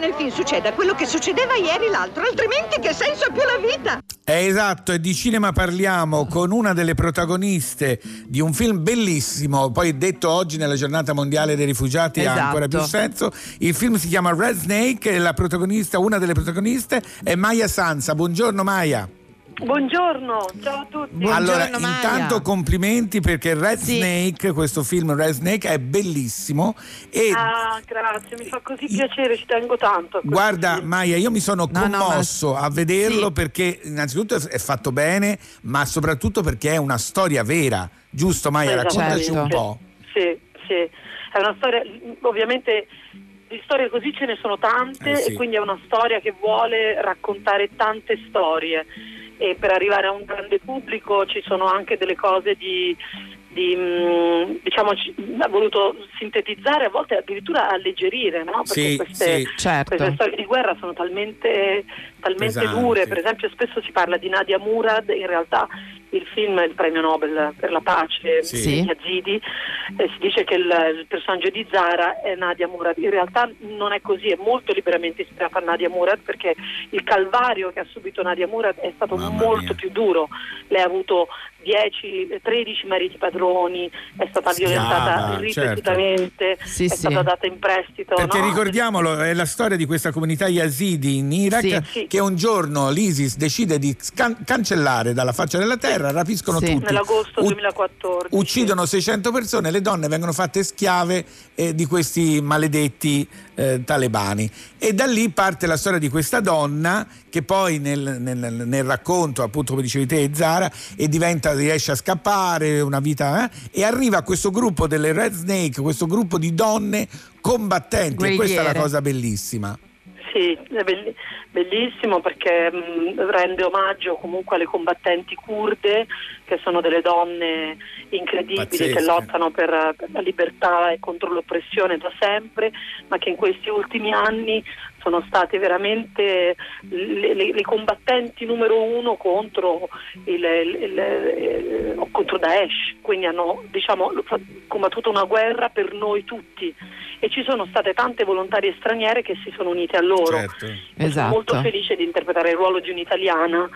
nel film succeda quello che succedeva ieri l'altro, altrimenti che senso ha più la vita? Eh, esatto, e di cinema parliamo con una delle protagoniste di un film bellissimo, poi detto oggi nella giornata mondiale dei rifugiati ha Esatto. ancora più senso. Il film si chiama Red Snake e la protagonista, una delle protagoniste è Maya Sansa. Buongiorno Maya. Buongiorno, ciao a tutti. allora, intanto complimenti perché Red Snake, questo film Red Snake è bellissimo e Ah, grazie, mi fa così piacere, ci tengo tanto. Guarda film. Maia, io mi sono No, no, commosso a vederlo perché innanzitutto è fatto bene, ma soprattutto perché è una storia vera. Giusto Maia? Raccontaci un Esattamente. po'. Sì, sì, è una storia, ovviamente di storie così ce ne sono tante Eh, sì. e quindi è una storia che vuole raccontare tante storie e per arrivare a un grande pubblico ci sono anche delle cose di, di, mm, diciamo ci- ha voluto sintetizzare a volte addirittura alleggerire no? perché Sì, queste, sì. Certo. queste storie di guerra sono talmente, talmente Pesanti. dure per esempio spesso si parla di Nadia Murad in realtà il film è il premio Nobel per la pace Sì. di Yazidi e si dice che il, il personaggio di Zara è Nadia Murad in realtà non è così è molto liberamente ispirata a Nadia Murad perché il calvario che ha subito Nadia Murad è stato molto più duro lei ha avuto 10, 13 mariti padroni è stata Schiava, violentata ripetutamente Sì, è sì. stata data in prestito Perché no? ricordiamolo, è la storia di questa comunità yazidi in Iraq Sì. Che un giorno l'ISIS decide di scan- cancellare dalla faccia della terra, rapiscono Sì. tutti. nell'agosto U- 2014 uccidono 600 persone, le donne vengono fatte schiave eh, di questi maledetti eh, talebani. E da lì parte la storia di questa donna che poi nel, nel- nel racconto, appunto come dicevi te, Zara, e diventa, riesce a scappare, una vita, eh, e arriva a questo gruppo delle Red Snake, questo gruppo di donne combattenti. E questa è la Guerriere. cosa bellissima. Sì, è belli- bellissimo perché mh, rende omaggio comunque alle combattenti kurde che sono delle donne incredibili Pazzesche. che lottano per, per la libertà e contro l'oppressione da sempre, ma che in questi ultimi anni sono state veramente le, le- le combattenti numero uno contro, il, il- il- eh, contro Daesh, quindi hanno diciamo, combattuto una guerra per noi tutti e ci sono state tante volontarie straniere che si sono unite a loro. Certo. E Sono Esatto. molto felice di interpretare il ruolo di un'italiana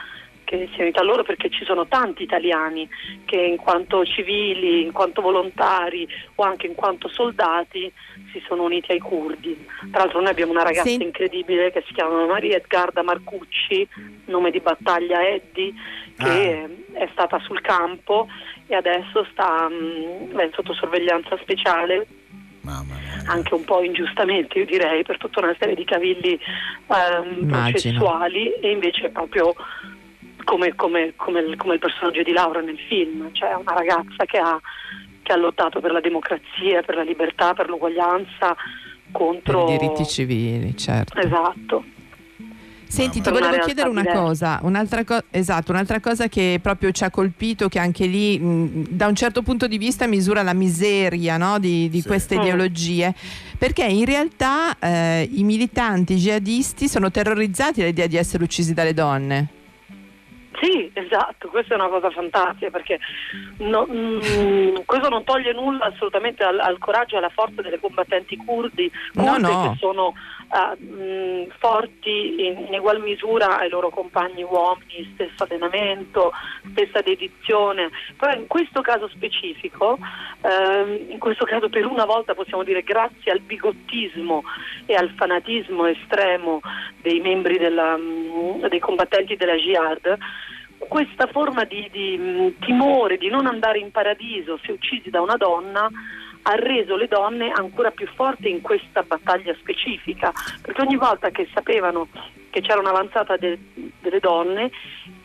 che si è unita a loro perché ci sono tanti italiani che in quanto civili, in quanto volontari o anche in quanto soldati si sono uniti ai curdi. Tra l'altro noi abbiamo una ragazza Sì. incredibile che si chiama Maria Edgarda Marcucci, nome di battaglia Eddie, che è stata sul campo e adesso sta mm, è sotto sorveglianza speciale anche un po' ingiustamente io direi, per tutta una serie di cavilli ehm, processuali e invece proprio come, come- come il, come il personaggio di Laura nel film, cioè una ragazza che ha, che ha lottato per la democrazia, per la libertà, per l'uguaglianza contro... Per i diritti civili, certo. Esatto. Senti, ti volevo chiedere una cosa, un'altra, co- esatto, un'altra cosa che proprio ci ha colpito, che anche lì mh, da un certo punto di vista misura la miseria no, di, di queste Mm. ideologie, perché in realtà eh, i militanti jihadisti sono terrorizzati dall'idea di essere uccisi dalle donne. Sì, esatto, questa è una cosa fantastica perché no- mm, questo non toglie nulla assolutamente al, al coraggio e alla forza delle combattenti curdi, No, no. che sono ah, mm, forti in, in egual misura ai loro compagni uomini, stesso allenamento, stessa dedizione, però in questo caso specifico, ehm, in questo caso per una volta possiamo dire grazie al bigottismo e al fanatismo estremo dei membri della, mm, dei combattenti della jihad, questa forma di, di, mh, timore di non andare in paradiso se uccisi da una donna ha reso le donne ancora più forti in questa battaglia specifica, perché ogni volta che sapevano che c'era un'avanzata de- delle donne,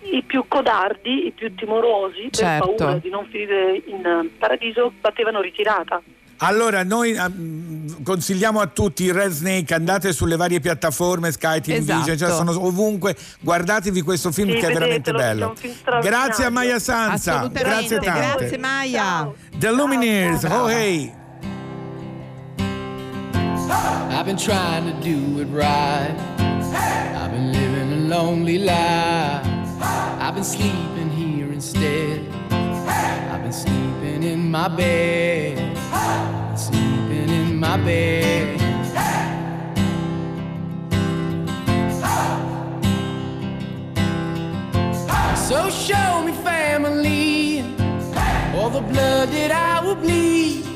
i più codardi, i più timorosi, Certo. per paura di non finire in eh, paradiso, battevano ritirata. Allora, noi ehm, consigliamo a tutti il Red Snake, andate sulle varie piattaforme, Sky TV, Esatto. Vision, cioè sono ovunque, guardatevi questo film Sì, che è veramente bello. Grazie a Maya Sanza, grazie tante. grazie Maya. The Lumineers, oh hey. I've been trying to do it right. I've been living a lonely life. I've been sleeping here instead. Sleeping in my bed. I've sleeping in my bed. So show me family, all the blood that I will bleed.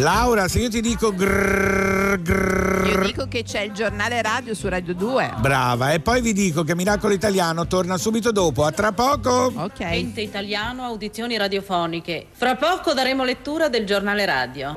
Laura, se io ti dico grrr, grrr, Io dico che c'è il giornale radio su Radio 2. brava, e poi vi dico che Miracolo Italiano torna subito dopo, a tra poco. Ok. Ente italiano, audizioni radiofoniche. Fra poco daremo lettura del giornale radio.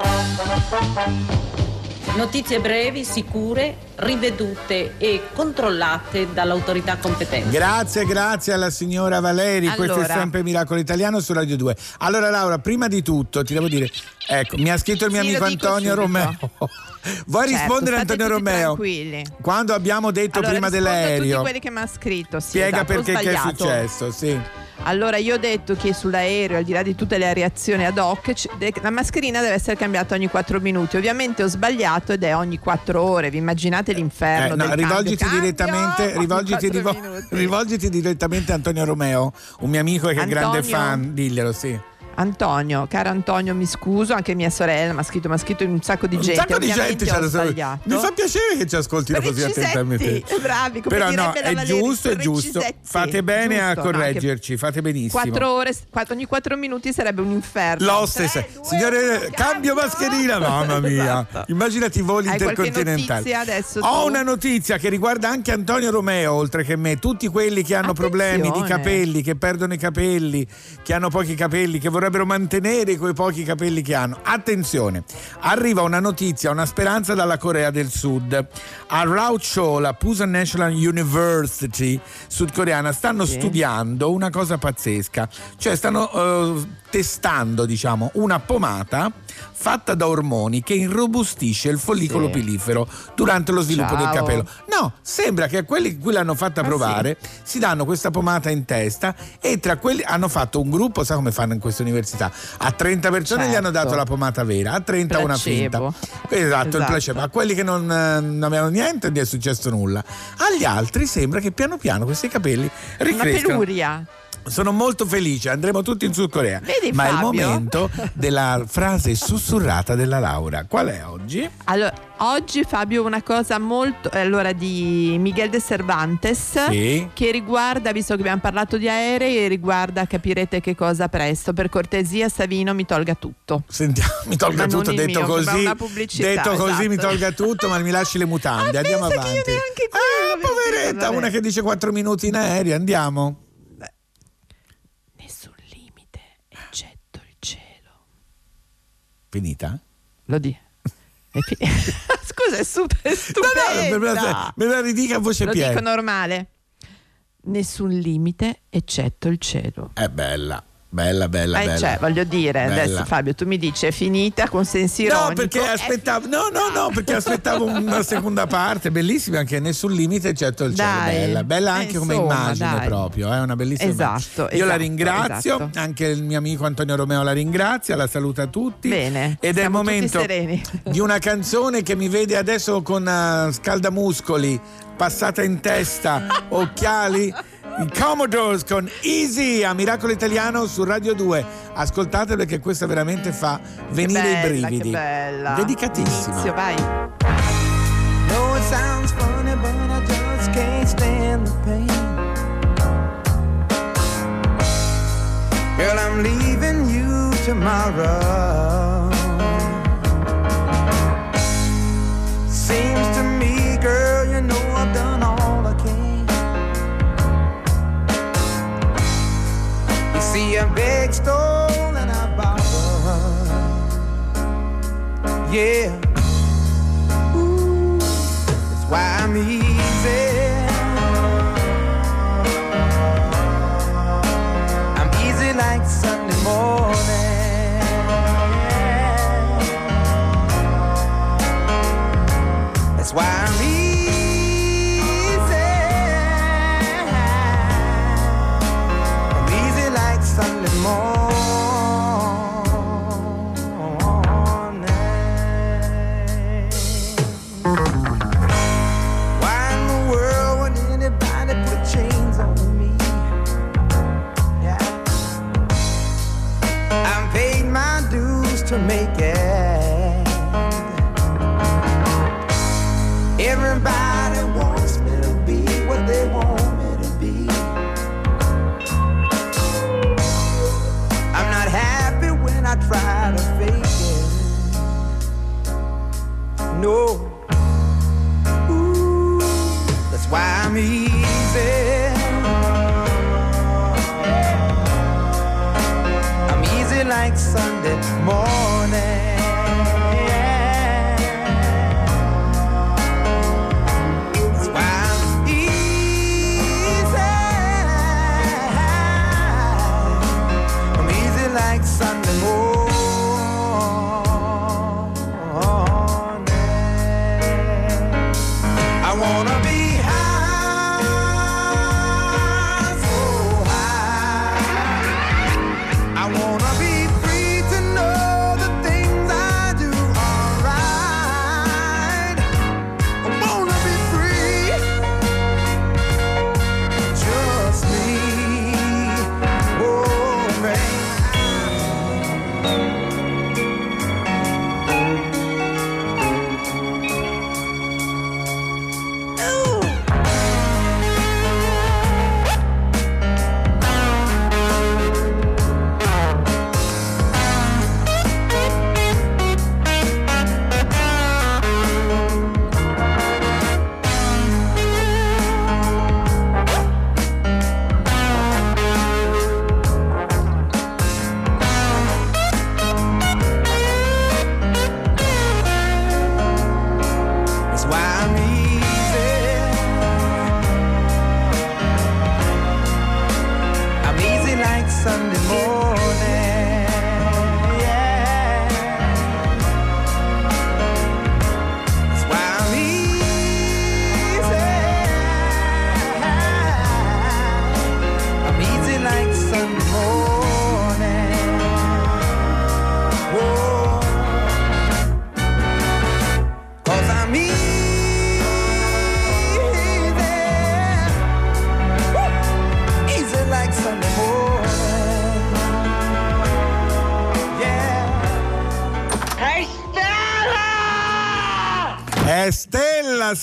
Notizie brevi, sicure, rivedute e controllate dall'autorità competente. Grazie, grazie alla signora Valeri. Questo è Allora. sempre Miracolo Italiano su Radio 2. Allora, Laura, prima di tutto ti devo dire, ecco, mi ha scritto il mio Sì, amico Antonio. Romeo. Vuoi Certo, rispondere, Antonio Romeo? tranquilli. Quando abbiamo detto Allora, prima a tutti dell'aereo, quelli che mi ha scritto. Sì, spiega esatto, perché che è successo. Sì. Allora, io ho detto che sull'aereo, al di là di tutte le reazioni ad hoc, la mascherina deve essere cambiata ogni 4 minuti. Ovviamente ho sbagliato ed è ogni 4 ore. Vi immaginate l'inferno? Eh, no, rivolgiti cambio. direttamente, Cambio! rivolgiti, Ogni rivo- quattro minuti. rivolgiti direttamente a Antonio Romeo, un mio amico che è grande Antonio? fan, diglielo, sì. Antonio, caro Antonio, mi scuso, anche mia sorella mi ha scritto, mi ha scritto un sacco di Un gente. sacco di gente ci ha sbagliato. Mi fa piacere che ci ascoltino Per i così attentamente. Bravi, come Però no, è Valeri, giusto, è giusto. Fate bene a Giusto, no, correggerci, fate benissimo. Quattro ore, quattro- ogni 4 minuti sarebbe un inferno. L'oste, se- signore, cambio mascherina, mamma mia. Immaginati i voli Hai intercontinentali. adesso Ho tu? una notizia che riguarda anche Antonio Romeo, oltre che me, tutti quelli che hanno problemi di Attenzione. capelli, che perdono i capelli, che hanno pochi capelli, che vorrebbero mantenere quei pochi capelli che hanno. Attenzione, arriva una notizia, una speranza dalla Corea del Sud. A Raucho, la Pusan National University sudcoreana, stanno Sì. studiando una cosa pazzesca, cioè stanno eh, testando diciamo una pomata fatta da ormoni che irrobustisce il follicolo Sì. pilifero durante lo sviluppo del Ciao. capello. No, sembra che a quelli cui l'hanno fatta Ah, provare si danno questa pomata in testa e tra quelli hanno fatto un gruppo, sa come fanno in queste università? A 30 persone gli hanno Certo. dato la pomata vera, a 30 una finta. Placebo. Esatto, il Esatto. placebo. A quelli che non, eh, non avevano niente non gli è successo nulla. Agli altri sembra che piano piano questi capelli Una ricrescano. peluria. Sono molto felice, andremo tutti in Sud Corea. Vedi, Ma è il Fabio? momento della frase sussurrata della Laura. Qual è oggi? Allora, oggi Fabio una cosa molto eh, allora di Miguel de Cervantes Sì. che riguarda, visto che abbiamo parlato di aerei, riguarda capirete che cosa presto. Per cortesia Savino mi tolga tutto. Sentiamo, mi tolga tutto, detto mio, così. detto così mi esatto. tolga tutto, ma mi lasci le mutande. Andiamo pensa che avanti. io neanche ah, poveretta, una che dice 4 minuti in aereo, andiamo. Nessun limite, eccetto il cielo. Finita? Lo di. Scusa, è super stupenda. no, me la, me la ridica a voce Lo piena. dico normale. Nessun limite, eccetto il cielo. È bella, bella, bella, Eh, bella. cioè, voglio dire, Bella. adesso Fabio, tu mi dici è finita con sensi No, ironico. perché È aspettavo, no, no, no, perché aspettavo una seconda parte, bellissima anche nessun limite, eccetto il cielo. Dai. Bella, bella Eh, anche come insomma, immagine dai. proprio, è una bellissima Esatto, immagine. Io la esatto, ringrazio, esatto. anche il mio amico Antonio Romeo la ringrazia, la saluta tutti. Bene, Ed è il momento di una canzone che mi vede adesso con eh, scaldamuscoli, passata in testa, occhiali. I Commodores con Easy a Miracolo Italiano su Radio 2. Ascoltate perché questa veramente fa venire bella, i brividi. che bella. Dedicatissima. Inizio, vai. know it sounds funny, but I just can't stand the pain. Girl, I'm leaving you tomorrow. See, a big stole, and I borrowed. Yeah. Ooh, That's why I'm easy. I'm easy like Sunday morning. That's why I'm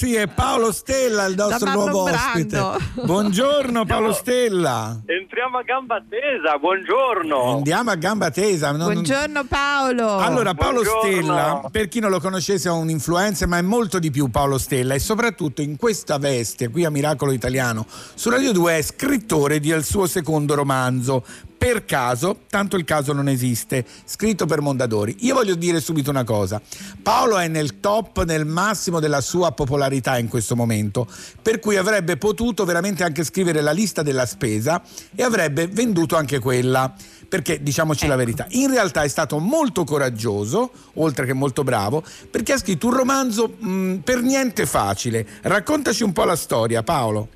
sì, è Paolo Stella il nostro nuovo ospite. Brando. Buongiorno Paolo Stella. Entriamo a gamba tesa, buongiorno. Andiamo a gamba tesa. non- Buongiorno Paolo. Allora, Paolo Buongiorno. Stella, per chi non lo conoscesse, è un influencer, ma è molto di più Paolo Stella e soprattutto in questa veste, qui a Miracolo Italiano, su Radio 2 è scrittore del suo secondo romanzo. Per caso, tanto il caso non esiste, scritto per Mondadori. Io voglio dire subito una cosa. Paolo è nel top, nel massimo della sua popolarità in questo momento, per cui avrebbe potuto veramente anche scrivere la lista della spesa e avrebbe venduto anche quella perché diciamoci la verità, in realtà è stato molto coraggioso, oltre che molto bravo, perché ha scritto un romanzo mh, per niente facile. Raccontaci un po' la storia, Paolo.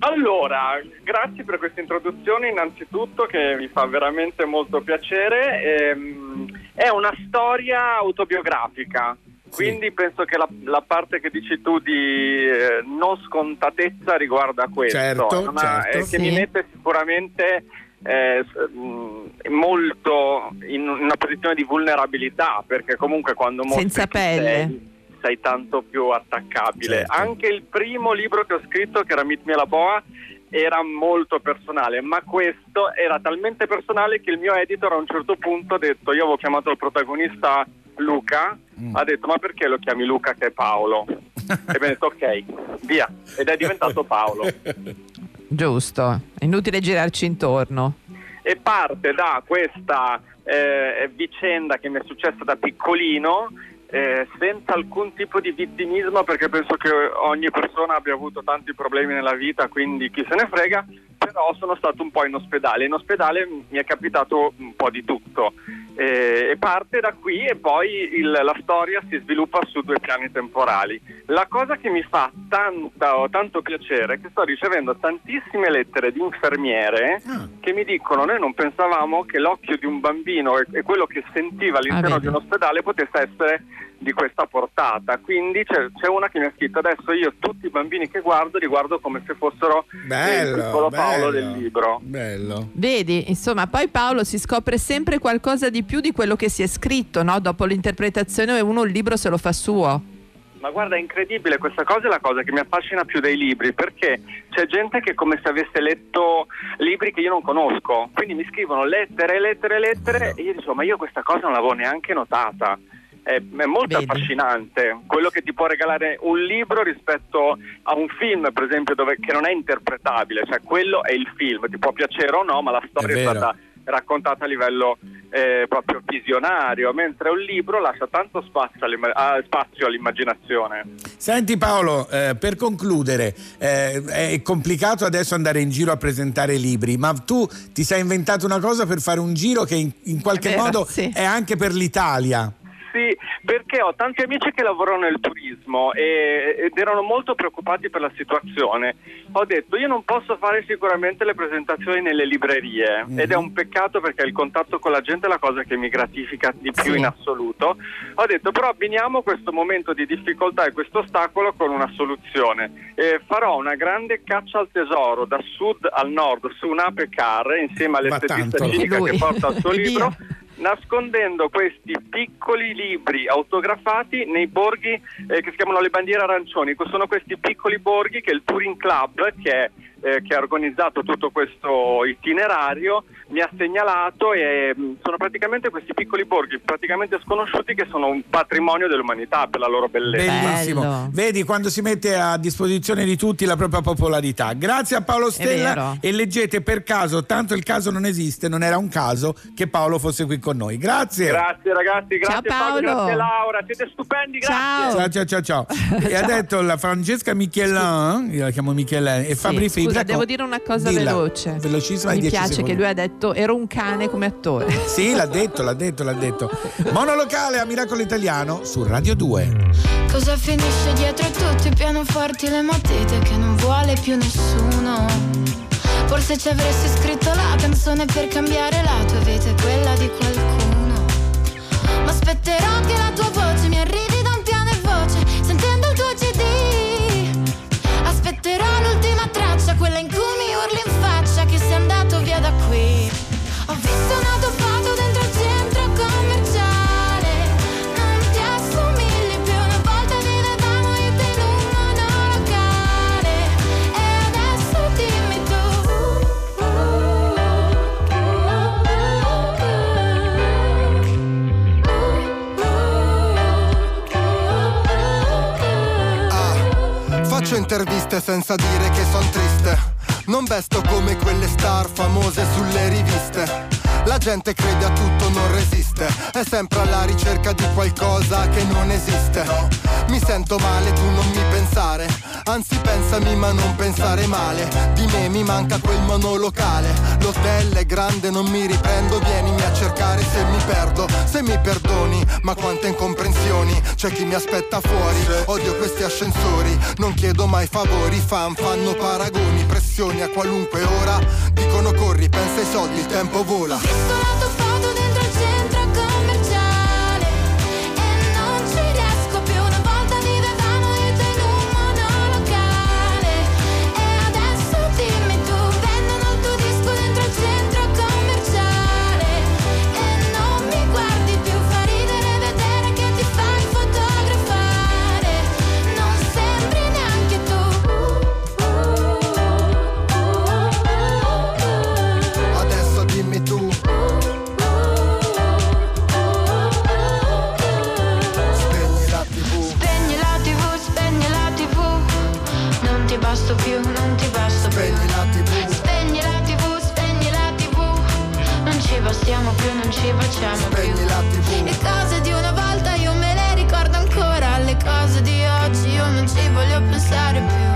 Allora, grazie per questa introduzione innanzitutto che mi fa veramente molto piacere. Ehm, è una storia autobiografica, quindi penso che la, la parte che dici tu di eh, non scontatezza riguarda questo, Certo, certo. eh, che Sì. mi mette sicuramente eh, mh, molto in una posizione di vulnerabilità, perché comunque quando Senza pelle. sei, sei tanto più attaccabile. Certo. Anche il primo libro che ho scritto, che era Meet Me alla Boa, era molto personale, ma questo era talmente personale che il mio editor a un certo punto ha detto, io avevo chiamato il protagonista Luca, Mm. ha detto ma perché lo chiami Luca che è Paolo? e mi ha detto ok, via, ed è diventato Paolo. Giusto, inutile girarci intorno. e parte da questa eh, vicenda che mi è successa da piccolino eh, senza alcun tipo di vittimismo perché penso che ogni persona abbia avuto tanti problemi nella vita quindi chi se ne frega però sono stato un po' in ospedale. In ospedale mi è capitato un po' di tutto. Eh, e parte da qui e poi il- la storia si sviluppa su due piani temporali. La cosa che mi fa tanta, tanto piacere è che sto ricevendo tantissime lettere di infermiere che mi dicono noi non pensavamo che l'occhio di un bambino e, e quello che sentiva all'interno Ah, di un ospedale potesse essere di questa portata quindi c'è, c'è una che mi ha scritto adesso io tutti i bambini che guardo li guardo come se fossero il Bello, piccolo Paolo bello. del libro Bello. Vedi, insomma, poi Paolo si scopre sempre qualcosa di più di quello che si è scritto, no? Dopo l'interpretazione uno il libro se lo fa suo. Ma guarda, è incredibile, questa cosa è la cosa che mi affascina più dei libri, perché c'è gente che è come se avesse letto libri che io non conosco, quindi mi scrivono lettere, lettere, lettere, e io dico, ma io questa cosa non l'avevo neanche notata. È, è molto affascinante quello che ti può regalare un libro rispetto a un film, per esempio, dove, che non è interpretabile, cioè quello è il film, ti può piacere o no, ma la storia è, vero. stata raccontata a livello eh, proprio visionario, mentre un libro lascia tanto spazio, all'imma- ah, spazio all'immaginazione. Senti Paolo, eh, per concludere, eh, è complicato adesso andare in giro a presentare libri, ma tu ti sei inventato una cosa per fare un giro che in, in qualche È vero, modo sì. è anche per l'Italia. Sì, perché ho tanti amici che lavorano nel turismo e- ed erano molto preoccupati per la situazione. Ho detto io non posso fare sicuramente le presentazioni nelle librerie ed è un peccato perché il contatto con la gente è la cosa che mi gratifica di più in assoluto. Ho detto però abbiniamo questo momento di difficoltà e questo ostacolo con una soluzione. Eh, farò una grande caccia al tesoro da sud al nord su un'ape car insieme all'estetista Lui. che porta il suo E libro. Nascondendo questi piccoli libri autografati nei borghi eh, che si chiamano le bandiere arancioni. Sono questi piccoli borghi che il Touring Club, che, è, eh, che ha organizzato tutto questo itinerario, mi ha segnalato e mh, sono praticamente questi piccoli borghi praticamente sconosciuti che sono un patrimonio dell'umanità per la loro bellezza. Bellissimo. Vedi quando si mette a disposizione di tutti la propria popolarità. Grazie a Paolo Stella e leggete per caso, tanto il caso non esiste, non era un caso che Paolo fosse qui con noi. Grazie. Grazie ragazzi, grazie Ciao, Fabio, Paolo. grazie Laura, siete stupendi, grazie. Ciao ciao ciao ciao. E ha detto la Francesca Michelin, io la chiamo Michelin, e Sì, Fabri Fibra. Scusa, devo dire una cosa Dilla, veloce. Velocissima Mi in 10 piace secondi. che lui ha detto ero un cane come attore. Sì, l'ha detto, l'ha detto, l'ha detto. Monolocale a Miracolo Italiano su Radio 2. Cosa finisce dietro a tutti i pianoforti le matite che non vuole più nessuno? Forse ci avresti scritto la canzone per cambiare la tua vita e quella di qualcuno. Ma aspetterò che la tua voce mi arrivi da un piano e voce, sentendo il tuo CD. Aspetterò l'ultima traccia, faccia, quella in cui mi urli in faccia che sei andato via da qui. Ho visto un autofato dentro il centro commerciale, non ti assomigli più, una volta vivevamo io te in un monolocale, e adesso dimmi tu. Ah, faccio interviste senza dire che sono triste non vesto come quelle star famose sulle riviste. La gente crede a tutto, non resiste. È sempre alla ricerca di qualcosa che non esiste. Mi sento male, tu non mi pensare. Anzi, pensami, ma non pensare male. Di me mi manca quel monolocale. L'hotel è grande, non mi riprendo. Vienimi a cercare se mi perdo. Se mi perdoni, ma quante incomprensioni. C'è chi mi aspetta fuori. Odio questi ascensori. Non chiedo mai favori. Fan fanno paragoni, pressioni a qualunque ora. Dicono corri, pensa ai soldi, il tempo vola. Visto ci baciamo Spegni più la tv. Le cose di una volta io me le ricordo ancora Le cose di oggi io non ci voglio pensare più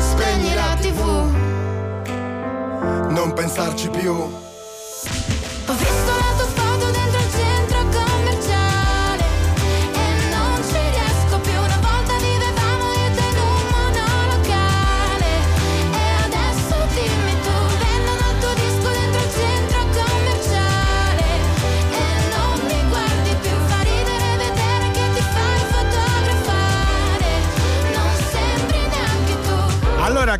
Spegni la tv Non pensarci più.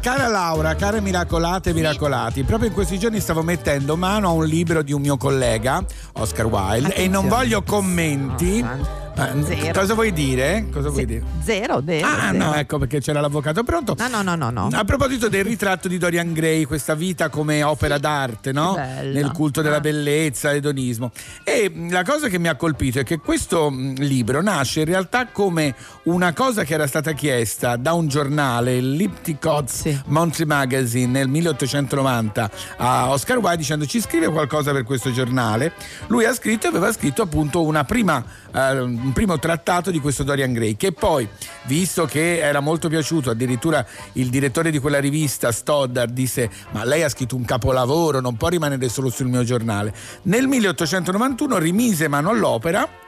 Cara Laura, care miracolate e miracolati, proprio in questi giorni stavo mettendo mano a un libro di un mio collega, Oscar Wilde, e non Attenzione. voglio commenti. Ma, Zero. cosa vuoi dire? Cosa vuoi dire? Zero, zero. Ah, zero. no, ecco perché c'era l'avvocato pronto. No, no, no, no, no. A proposito del ritratto di Dorian Gray, questa vita come opera d'arte, no? bello. Nel culto della Ah. bellezza, l'edonismo. E mh, la cosa che mi ha colpito è che questo mh, libro nasce in realtà come una cosa che era stata chiesta da un giornale, il Lipticott's Monthly Magazine, nel 1890 a Oscar Wilde dicendo ci scrive qualcosa per questo giornale. Lui ha scritto e aveva scritto appunto una prima, eh, un primo trattato di questo Dorian Gray che poi, visto che era molto piaciuto, addirittura il direttore di quella rivista, Stoddard, disse ma lei ha scritto un capolavoro, non può rimanere solo sul mio giornale. Nel 1891 rimise mano all'opera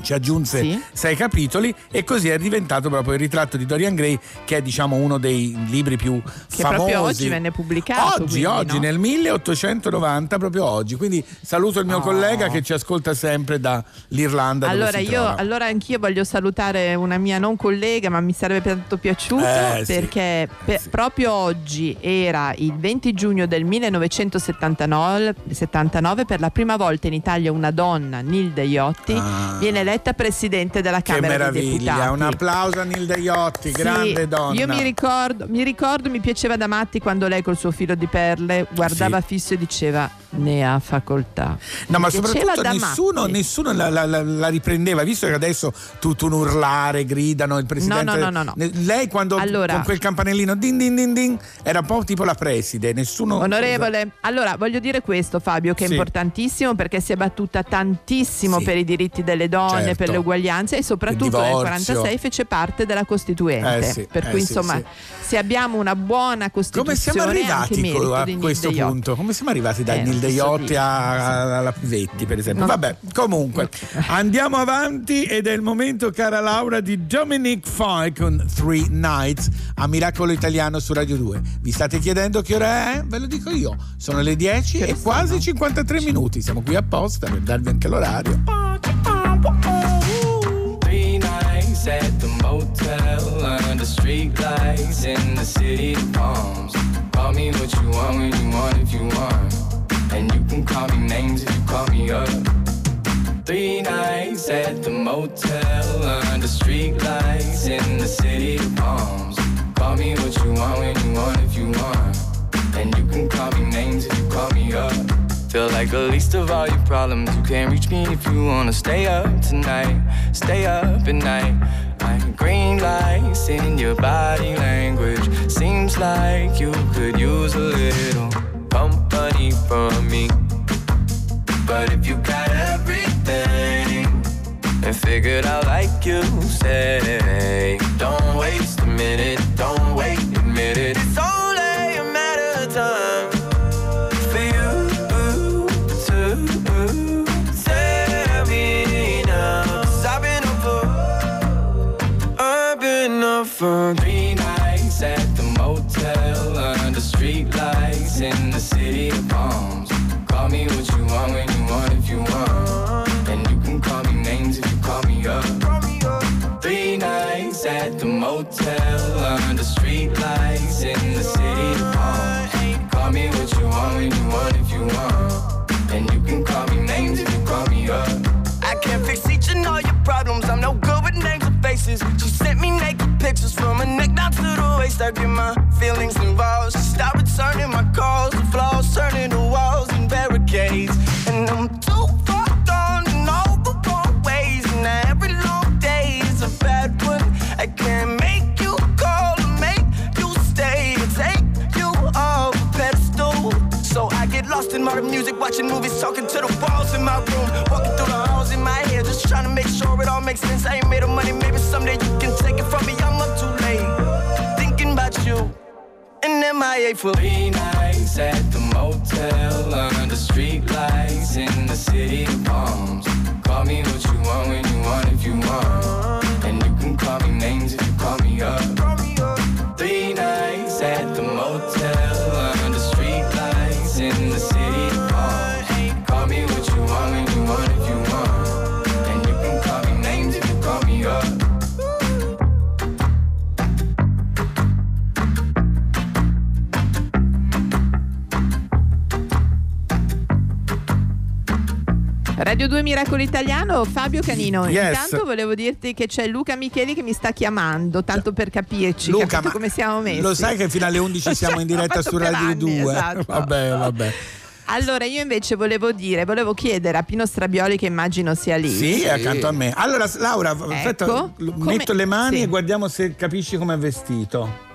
ci aggiunse sei capitoli e così è diventato proprio il ritratto di Dorian Gray che è diciamo uno dei libri più Che famosi proprio oggi venne pubblicato. Oggi, quindi, oggi, no? nel 1890, proprio oggi. Quindi saluto il mio Oh. collega che ci ascolta sempre dall'Irlanda. Allora, io, allora anch'io voglio salutare una mia non collega, ma mi sarebbe tanto piaciuto Eh, sì. perché pe- proprio oggi era il 20 giugno del 1979 79, per la prima volta in Italia una donna, Nilde Iotti, viene eletta presidente della Camera dei meraviglia, Deputati. un applauso a Nilde Iotti, Sì, grande donna. Io mi ricordo, mi ricordo, mi piaceva da matti quando lei col suo filo di perle guardava fisso e diceva ne ha facoltà. No, ma soprattutto nessuno, nessuno la, la- la- riprendeva, visto che adesso tutto un urlare, gridano il presidente. No, no, no, no, no. Ne- Lei quando Allora- con quel campanellino din din din din era un po' tipo la preside, nessuno. Onorevole, allora voglio dire questo Fabio che è Sì. importantissimo perché si è battuta tantissimo Sì. per i diritti delle donne, Certo. per le uguaglianze e soprattutto nel divorzio. 46 fece parte della Costituente. Eh sì, per eh cui insomma se abbiamo una buona Come siamo Costituzione è anche arrivati a questo punto? Come siamo arrivati da Eh, so Iotti a- alla Pivetti, per esempio? Non- Vabbè, comunque andiamo avanti ed è il momento, cara Laura, di Dominic Fike con Three Nights a Miracolo Italiano su Radio 2. Vi state chiedendo che ora è? Ve lo dico io. Sono le 10 e quasi 53 minuti. Siamo qui apposta per darvi anche l'orario. Three nights at the motel under street lights in the city of palms. Call me what you want when you want if you want. And you can call me names if you call me up. Three nights at the motel under street lights in the city of palms. Call me what you want when you want if you want. And you can call me names if you call me up. Feel like the least of all your problems. You can't reach me if you wanna stay up tonight. Stay up at night. Like green lights in your body language. Seems like you could use a little company from me. But if you got everything and figured out like you say, don't waste a minute, don't wait a minute. It's only a matter of time for you to tell me now. I've been up for, I've been up for three city of palms. Call me what you want when you want if you want, and you can call me names if you call me up. Three nights at the motel under street lights in the city of palms. Call me what you want when you want if you want, and you can call me names if you call me up. I can't fix each and all your problems. I'm no good names. She sent me naked pictures from her neck down to the waist. I get my feelings involved. She stopped returning my calls. The flaws turning to walls and barricades. And I'm too far gone in all the wrong ways. And every long day is a bad one. I can't make you call or make you stay or take you off a pedestal. So I get lost in modern music, watching movies, talking to the walls in my room, MIA for three nights at the motel under the street lights in the city Radio 2 Miracolo Italiano, Fabio Canino. Yes. Intanto volevo dirti che c'è Luca Micheli che mi sta chiamando, tanto per capirci, Luca, come siamo messi. Lo sai che fino alle 11 siamo in diretta su Radio anni, 2? esatto. Vabbè, vabbè. Allora, io invece volevo dire, volevo chiedere a Pino Strabioli, che immagino sia lì. Sì, è accanto a me. Allora, Laura, aspetta, Ecco, l- come- metto le mani sì. e guardiamo se capisci come è vestito.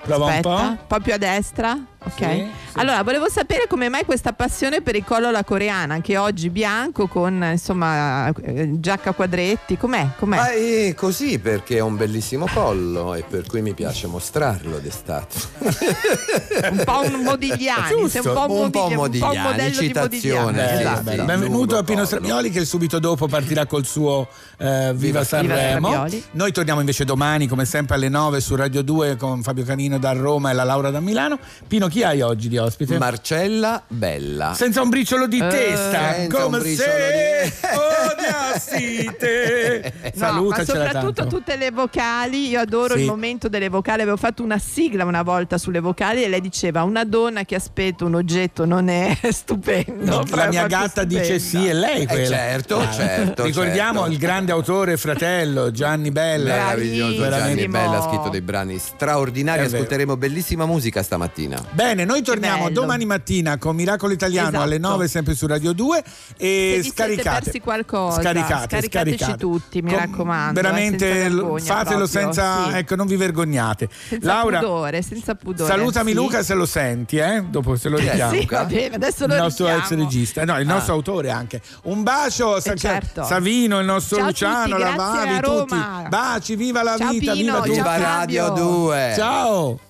Prova Aspetta, un po'. più a destra. Ok. Sì, sì. Allora, volevo sapere come mai questa passione per il collo alla coreana, anche oggi bianco con insomma eh, giacca a quadretti. Com'è? Com'è? Ma è così perché ho un bellissimo collo e per cui mi piace mostrarlo d'estate. un po' un Modigliani, sei un po' un, Un po' un po' un Modigliani, modello citazione, di Modigliani. Bene, esatto. bene. Benvenuto a Pino Strabioli che subito dopo partirà col suo eh, Viva Sanremo. Strabioli. Noi torniamo invece domani come sempre alle 9 su Radio 2 con Fabio Canino da Roma e la Laura da Milano. Pino, chi hai oggi di ospite? Marcella Bella. Senza un briciolo di Eh, testa, come se odiassi te. No, ma Salutacela soprattutto tanto. tutte le vocali, io adoro Sì. il momento delle vocali, avevo fatto una sigla una volta sulle vocali e lei diceva una donna che aspetta un oggetto non è stupendo. No, la mia gatta stupenda. dice sì, è lei Eh, quella. certo, certo, Ricordiamo certo. il grande autore fratello Gianni Bella. Meraviglioso Gianni. Bella ha scritto dei brani straordinari. Ascolteremo bellissima musica stamattina. Bene, noi torniamo domani mattina con Miracolo Italiano Esatto. alle 9 sempre su Radio 2 Se e scaricate. persi qualcosa, Scaricate, scaricateci scaricate. tutti, mi Com- raccomando. eh, Veramente senza lo- vergogna fatelo proprio, senza, sì. ecco, non vi vergognate. Senza Laura, pudore, senza pudore. salutami sì. Luca se lo senti, eh? Dopo se lo è richiamo. Sì, va bene, adesso lo il nostro richiamo. ex regista, no, il nostro autore anche. Un bacio, Sa- certo. Savino, il nostro Ciao Luciano, tutti, la grazie Vavi, a tutti. Roma. Baci, viva la Ciao vita, Pino, viva. Viva Radio Fabio. 2. Ciao.